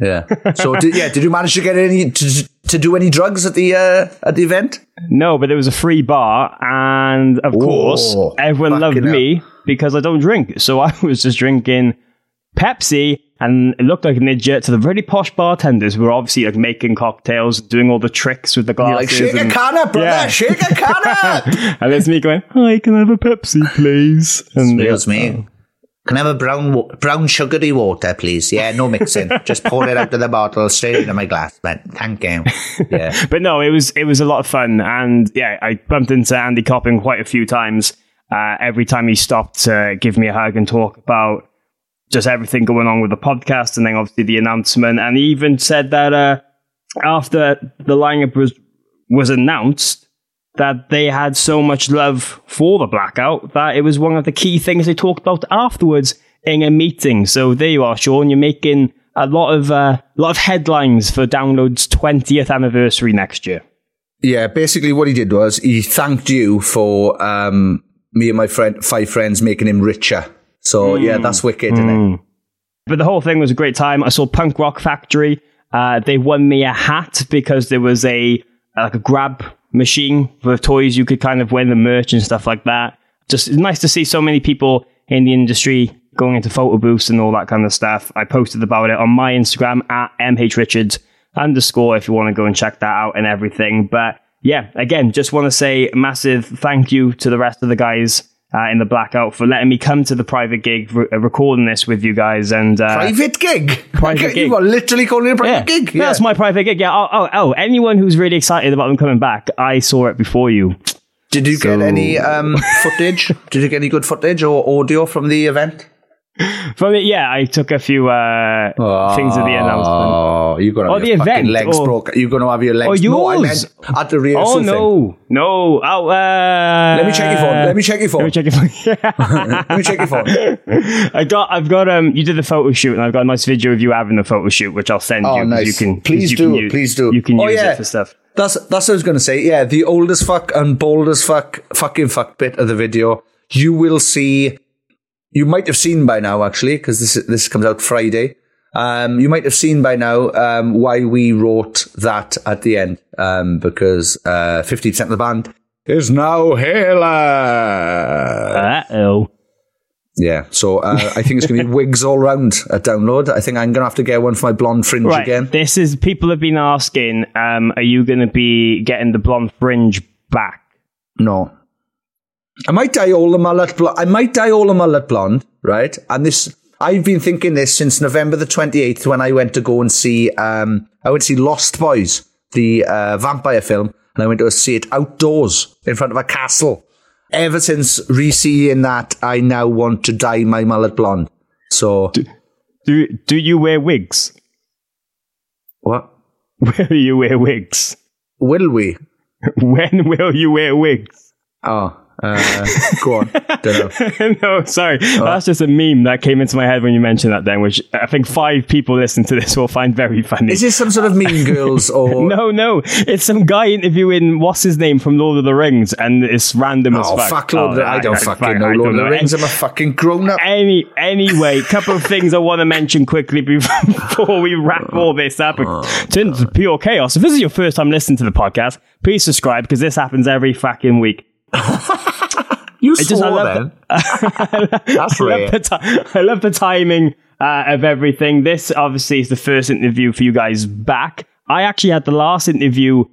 Yeah. (laughs) So did, yeah, did you manage to get any to, to do any drugs at the uh, at the event? No, but it was a free bar, and of course, everyone loved me because I don't drink. So (laughs) I was just drinking Pepsi, and it looked like an idiot to the really posh bartenders who were obviously like making cocktails, doing all the tricks with the You're like, glasses. shake a and- canna, brother, Yeah. shake a canna. (laughs) and there's me going, "Hi, can I have a Pepsi, please?" And Excuse me. Can I have a brown brown sugary water, please? Yeah, no mixing. (laughs) Just pour it out of the bottle straight into my glass, man. Thank you. Yeah. (laughs) but no, it was it was a lot of fun, and yeah, I bumped into Andy Copping quite a few times. Uh, every time he stopped to give me a hug and talk about just everything going on with the podcast, and then obviously the announcement, and he even said that uh, after the lineup was was announced that they had so much love for the blackout that it was one of the key things they talked about afterwards in a meeting. So there you are, Sean. You're making a lot of uh, lot of headlines for Download's 20th anniversary next year. Yeah, basically what he did was he thanked you for um, me and my friend, five friends, making him richer. So yeah, that's wicked, isn't it? But the whole thing was a great time. I saw Punk Rock Factory. Uh, they won me a hat because there was a like a grab machine for toys. You could kind of win the merch and stuff like that. Just it's nice to see so many people in the industry going into photo booths and all that kind of stuff. I posted about it on my Instagram at mhrichards underscore if you want to go and check that out and everything. But yeah, again, just want to say massive thank you to the rest of the guys uh, in the blackout for letting me come to the private gig, re- uh, recording this with you guys. And uh, Private gig. Private gig. You are literally calling it a private yeah, gig. that's my private gig. Yeah. Oh, oh, oh, anyone who's really excited about them coming back, I saw it before you. Did you get any um, footage? (laughs) Did you get any good footage or audio from the event? From it, yeah, I took a few uh, things of the announcement. Oh, you're gonna Oh, have the your event, legs or- broke. You're gonna have your legs. Oh, No, I yours. meant at the rehearsal Oh thing. no, no! Oh, uh, Let me check your phone. Let me check your phone. Let me check your phone. (laughs) Let me check your phone. (laughs) I got, I've got, um, you did the photo shoot, and I've got a nice video of you having the photo shoot, which I'll send Oh, you. nice. You can please you do. Can use, please do. You can oh, use yeah. it for stuff. That's that's what I was gonna say. Yeah, the oldest fuck and boldest fuck, fucking fuck bit of the video. You will see. You might have seen by now, actually, because this this comes out Friday. Um, you might have seen by now um, why we wrote that at the end, um, because uh, fifty percent of the band is now Hela. Uh oh. Yeah, so uh, I think it's going to be (laughs) wigs all round at download. I think I'm going to have to get one for my blonde fringe Right. again. This is people have been asking. Um, are you going to be getting the blonde fringe back? No. I might dye all my mullet blonde. I might dye all the mullet blonde, right? And this, I've been thinking this since November the 28th when I went to go and see, um, I went to see Lost Boys, the uh, vampire film, and I went to see it outdoors in front of a castle. Ever since re-seeing that, I now want to dye my mullet blonde. So, Do do you wear wigs? what? (laughs) Will you wear wigs? Will we? (laughs) When will you wear wigs? Oh, uh, (laughs) go on. Don't know. (laughs) no, sorry. That's just a meme that came into my head when you mentioned that then, which I think five people listening to this will find very funny. Is this some sort of Mean Girls or? (laughs) no, no. It's some guy interviewing what's his name from Lord of the Rings, and it's random as Oh, fuck. fuck Lord of the- I don't fucking know Lord of the Rings. I'm a fucking grown up. Any, anyway, couple of things I want to mention quickly before we wrap all this up. Oh, Turn to pure chaos. If this is your first time listening to the podcast, please subscribe because this happens every fucking week. (laughs) You I just- (laughs) I love then. That's I rare. love the, ti- I love the timing uh, of everything. This obviously is the first interview for you guys back. I actually had the last interview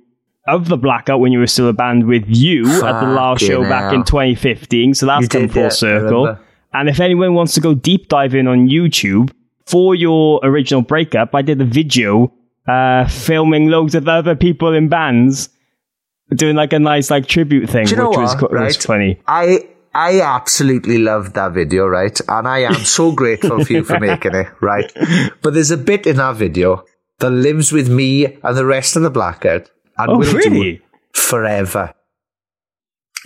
of the blackout when you were still a band with you at the last show back in 2015. So that's You come full circle. And if anyone wants to go deep dive in on YouTube for your original breakup, I did a video uh, filming loads of other people in bands doing like a nice like tribute thing, you know which was, what, qu- was right? funny. I I absolutely loved that video, right? And I am so (laughs) grateful for you for making it, right? But there's a bit in that video that lives with me and the rest of the blackout and Oh, will do really? forever.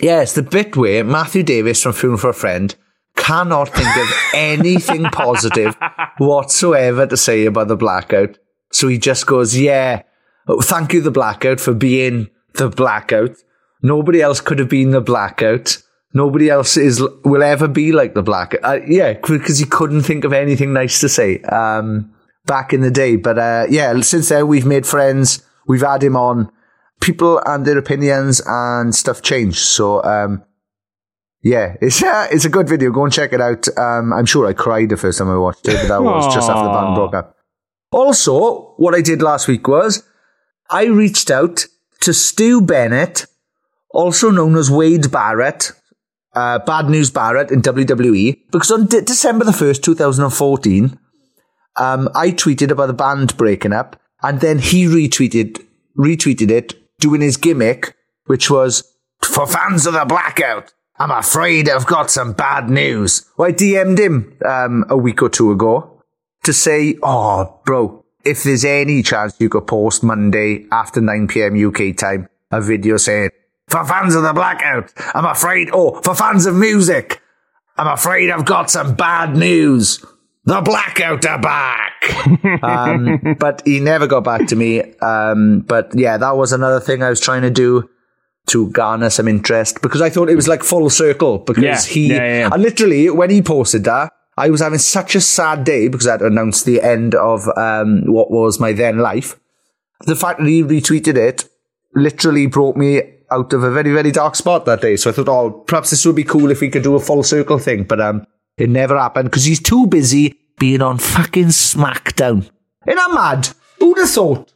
Yes, the bit where Matthew Davies from Funeral for a Friend cannot think of (laughs) anything positive whatsoever to say about the blackout. So he just goes, Yeah, oh, thank you, the blackout, for being the blackout. Nobody else could have been the blackout. Nobody else is will ever be like the blackout. Uh, yeah, because he couldn't think of anything nice to say um, back in the day. But uh, yeah, since then we've made friends. We've had him on. People and their opinions and stuff change. So um, yeah, (laughs) it's uh, it's a good video. Go and check it out. Um, I'm sure I cried the first time I watched it, but that was just after the band broke up. Also, what I did last week was I reached out to Stu Bennett, also known as Wade Barrett, uh, Bad News Barrett in WWE, because on De- December the 1st, 2014, um, I tweeted about the band breaking up, and then he retweeted retweeted it, doing his gimmick, which was, For fans of the blackout, I'm afraid I've got some bad news. Well, I DM'd him um, a week or two ago to say, Oh, bro, if there's any chance you could post Monday after 9 p.m. UK time a video saying, for fans of the blackout, I'm afraid, or for fans of music, I'm afraid I've got some bad news. The blackout are back. (laughs) um, but he never got back to me. Um, but yeah, that was another thing I was trying to do to garner some interest because I thought it was like full circle because Yeah, he, yeah, yeah, yeah. and literally when he posted that, I was having such a sad day because I had to announce the end of um, what was my then life. The fact that he retweeted it literally brought me out of a very, very dark spot that day. So I thought, oh, perhaps this would be cool if we could do a full circle thing. But um, it never happened because he's too busy being on fucking SmackDown. And I'm mad. Who'd have thought?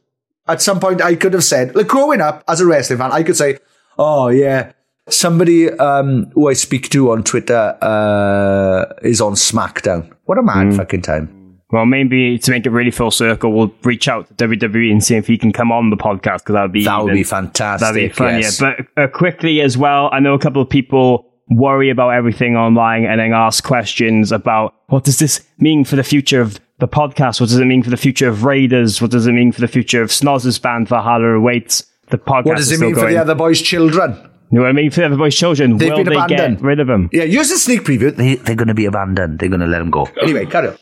At some point, I could have said, like growing up as a wrestling fan, I could say, oh, yeah, somebody um, who I speak to on Twitter uh, is on SmackDown. What a mad fucking time. Well, maybe to make it really full circle, we'll reach out to WWE and see if he can come on the podcast because that would be That would be fantastic. That'd be fun, yes. yeah. But uh, quickly as well, I know a couple of people worry about everything online and then ask questions about what does this mean for the future of the podcast? What does it mean for the future of Raiders? What does it mean for the future of Snoz's band for Valhalla awaits? The podcast what does it mean for the other boys' children? You know what I mean? For everybody's children, They've will been they abandoned. get rid of them? Yeah, use a sneak preview. They, they're going to be abandoned. They're going to let them go. Anyway, carry on.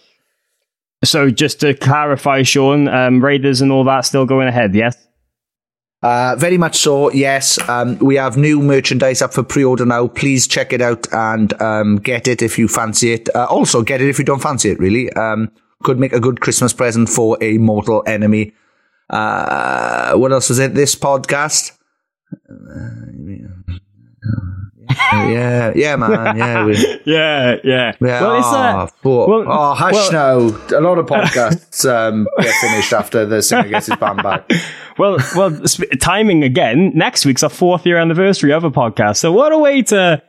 So just to clarify, Sean, um, Raiders and all that still going ahead, yes? Uh, very much so, yes. Um, we have new merchandise up for pre-order now. Please check it out and um, get it if you fancy it. Uh, also, get it if you don't fancy it, really. Um, could make a good Christmas present for a mortal enemy. Uh, what else was it? This podcast? Uh, yeah, yeah, man. Yeah, we, (laughs) yeah, yeah. Yeah, Well, it's, oh, uh, fuck. well- oh, hush well- now. A lot of podcasts um, get finished after the singer gets his band back. (laughs) Well, well, sp- timing again. Next week's our fourth year anniversary of a podcast. So what a way to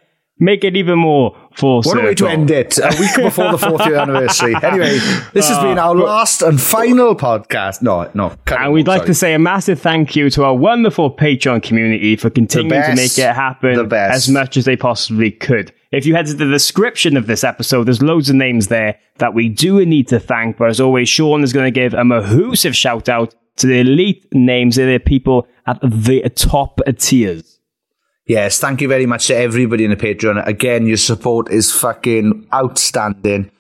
make it even more full What a way to end it. A week before the fourth year (laughs) anniversary. Anyway, this has been our uh, last and final podcast. No, no. And on, we'd like sorry. to say a massive thank you to our wonderful Patreon community for continuing to make it happen as much as they possibly could. If you head to the description of this episode, there's loads of names there that we do need to thank. But as always, Sean is going to give a mahoosive shout out to the elite names, the people at the top tiers. Yes, thank you very much to everybody in the Patreon. Again, your support is fucking outstanding.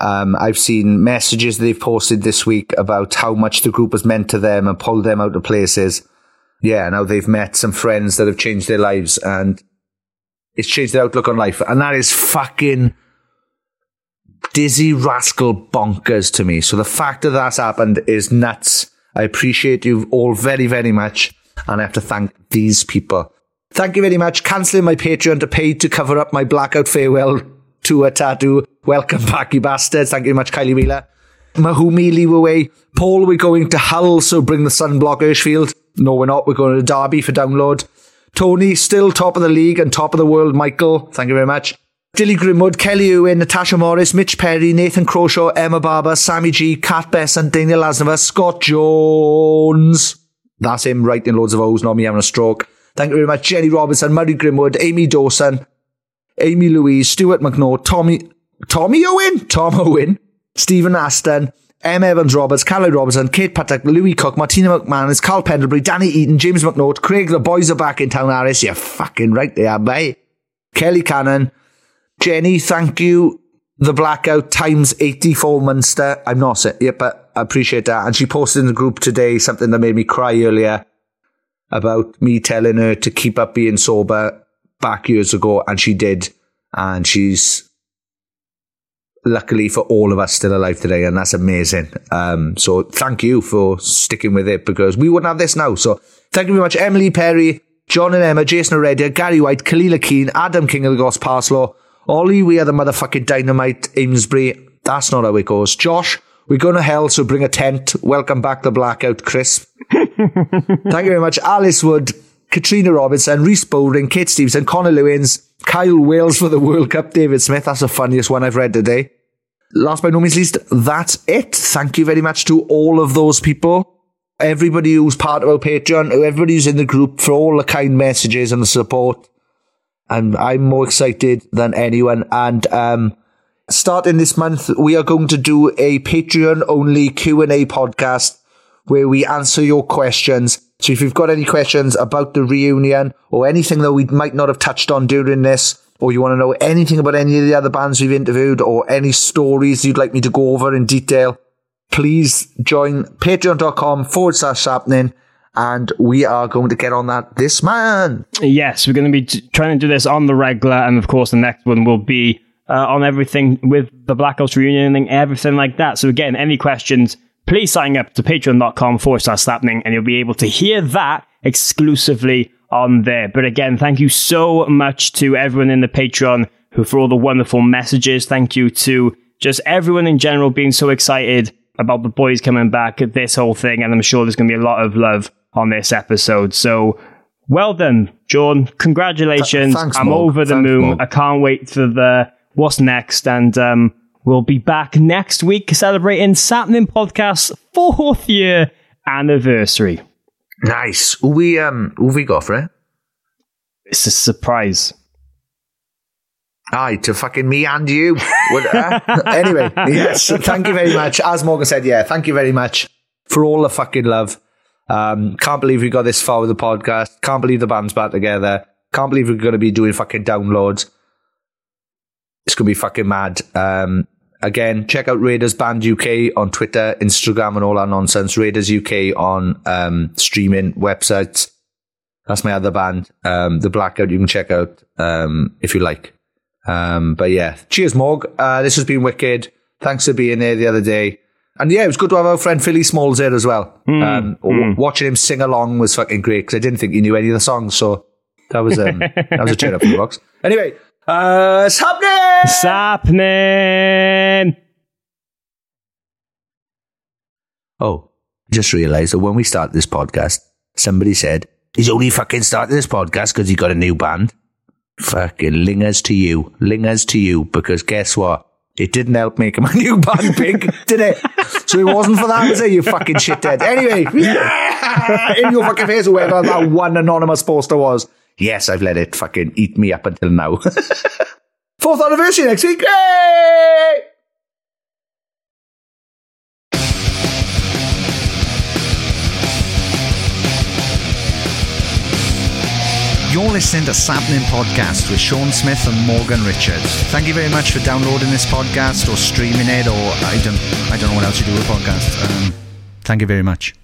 Um, I've seen messages they've posted this week about how much the group has meant to them and pulled them out of places. Yeah, now they've met some friends that have changed their lives and it's changed their outlook on life. And that is fucking Dizzee Rascal bonkers to me. So the fact that that's happened is nuts. I appreciate you all very, very much. And I have to thank these people. Thank you very much. Cancelling my Patreon to pay to cover up my blackout farewell tour tattoo. Welcome back, you bastards. Thank you very much, Kylie Wheeler. Mahumi away. Paul, we're going to Hull, so bring the sunblock Hirschfield. No, we're not. We're going to Derby for download. Tony, still top of the league and top of the world. Michael, thank you very much. Dilly Grimwood, Kelly Owen, Natasha Morris, Mitch Perry, Nathan Croshaw, Emma Barber, Sammy G, Kat Besson, Daniel Lasnova, Scott Jones. That's him writing loads of O's, not me having a stroke. Thank you very much, Jenny Robinson, Murray Grimwood, Amy Dawson, Amy Louise, Stuart McNaught, Tommy, Tommy Owen, Tom Owen, Stephen Aston, M. Evans Roberts, Caroline Robertson, Kate Patek, Louis Cook, Martina McManus, Carl Pendlebury, Danny Eaton, James McNaught, Craig, the boys are back in town, Harris. You're fucking right they are, mate. Kelly Cannon, Jenny, thank you. The blackout times 84 Munster. I'm not it yet, but I appreciate that. And she posted in the group today something that made me cry earlier about me telling her to keep up being sober back years ago. And she did. And she's luckily for all of us still alive today. And that's amazing. Um, so thank you for sticking with it because we wouldn't have this now. So thank you very much, Emily Perry, John and Emma, Jason Heredia, Gary White, Kalila Keane, Adam King of the Goss Parslow, Ollie, we are the motherfucking dynamite, Amesbury. That's not how it goes. Josh, we're going to hell, so bring a tent. Welcome back the blackout, Chris. (laughs) Thank you very much. Alice Wood, Katrina Robinson, Reese Bowring, Kate Stevenson, Connor Lewins, Kyle Wales for the World Cup, David Smith. That's the funniest one I've read today. Last but no means least, that's it. Thank you very much to all of those people. Everybody who's part of our Patreon, everybody who's in the group for all the kind messages and the support. And I'm more excited than anyone. And um, starting this month, we are going to do a Patreon only Q and A podcast where we answer your questions. So if you've got any questions about the reunion or anything that we might not have touched on during this, or you want to know anything about any of the other bands we've interviewed or any stories you'd like me to go over in detail, please join patreon.com forward slash happening and we are going to get on that this man. Yes, we're going to be t- trying to do this on the regular, and of course, the next one will be uh, on everything with the Blackout reunion and everything like that. So, again, any questions, please sign up to patreon.com forward slash slappening, and you'll be able to hear that exclusively on there. But again, thank you so much to everyone in the Patreon who for all the wonderful messages. Thank you to just everyone in general being so excited about the boys coming back, at this whole thing, and I'm sure there's going to be a lot of love on this episode. So, well done, John. Congratulations. Th- thanks, I'm Morg. over the Thanks, moon. Morg. I can't wait for the what's next. And um, we'll be back next week celebrating Sapning Podcast's fourth year anniversary. Nice. Who we um who we got for it? It's a surprise. Aye, to fucking me and you. Uh? (laughs) anyway, yes, thank you very much. As Morgan said, yeah, thank you very much for all the fucking love. Um, can't believe we got this far with the podcast. Can't believe the band's back together. Can't believe we're going to be doing fucking downloads. It's going to be fucking mad. Um, again, check out Raiders Band UK on Twitter, Instagram, and all our nonsense. Raiders UK on um, streaming websites. That's my other band. Um, the Blackout you can check out um, if you like. Um, but yeah, cheers, Morg. Uh, this has been wicked. Thanks for being there the other day. And yeah, it was good to have our friend Philly Smalls there as well. um, w- Watching him sing along was fucking great because I didn't think he knew any of the songs. So that was um, that was a cheer up for the box. Anyway, uh, it's happening. It's happening. Oh, just realised that when we started this podcast, somebody said he's only fucking started this podcast because he got a new band. Fucking lingers to you, lingers to you, because guess what? It didn't help make him a new band big, (laughs) did it? So it wasn't for that, was it? You fucking shithead. Anyway, (laughs) in your fucking face, whoever that one anonymous poster was. Yes, I've let it fucking eat me up until now. (laughs) Fourth anniversary next week. Yay! You're listening to Sapling Podcast with Sean Smith and Morgan Richards. Thank you very much for downloading this podcast or streaming it, or I don't, I don't know what else you do with podcasts. Um, thank you very much.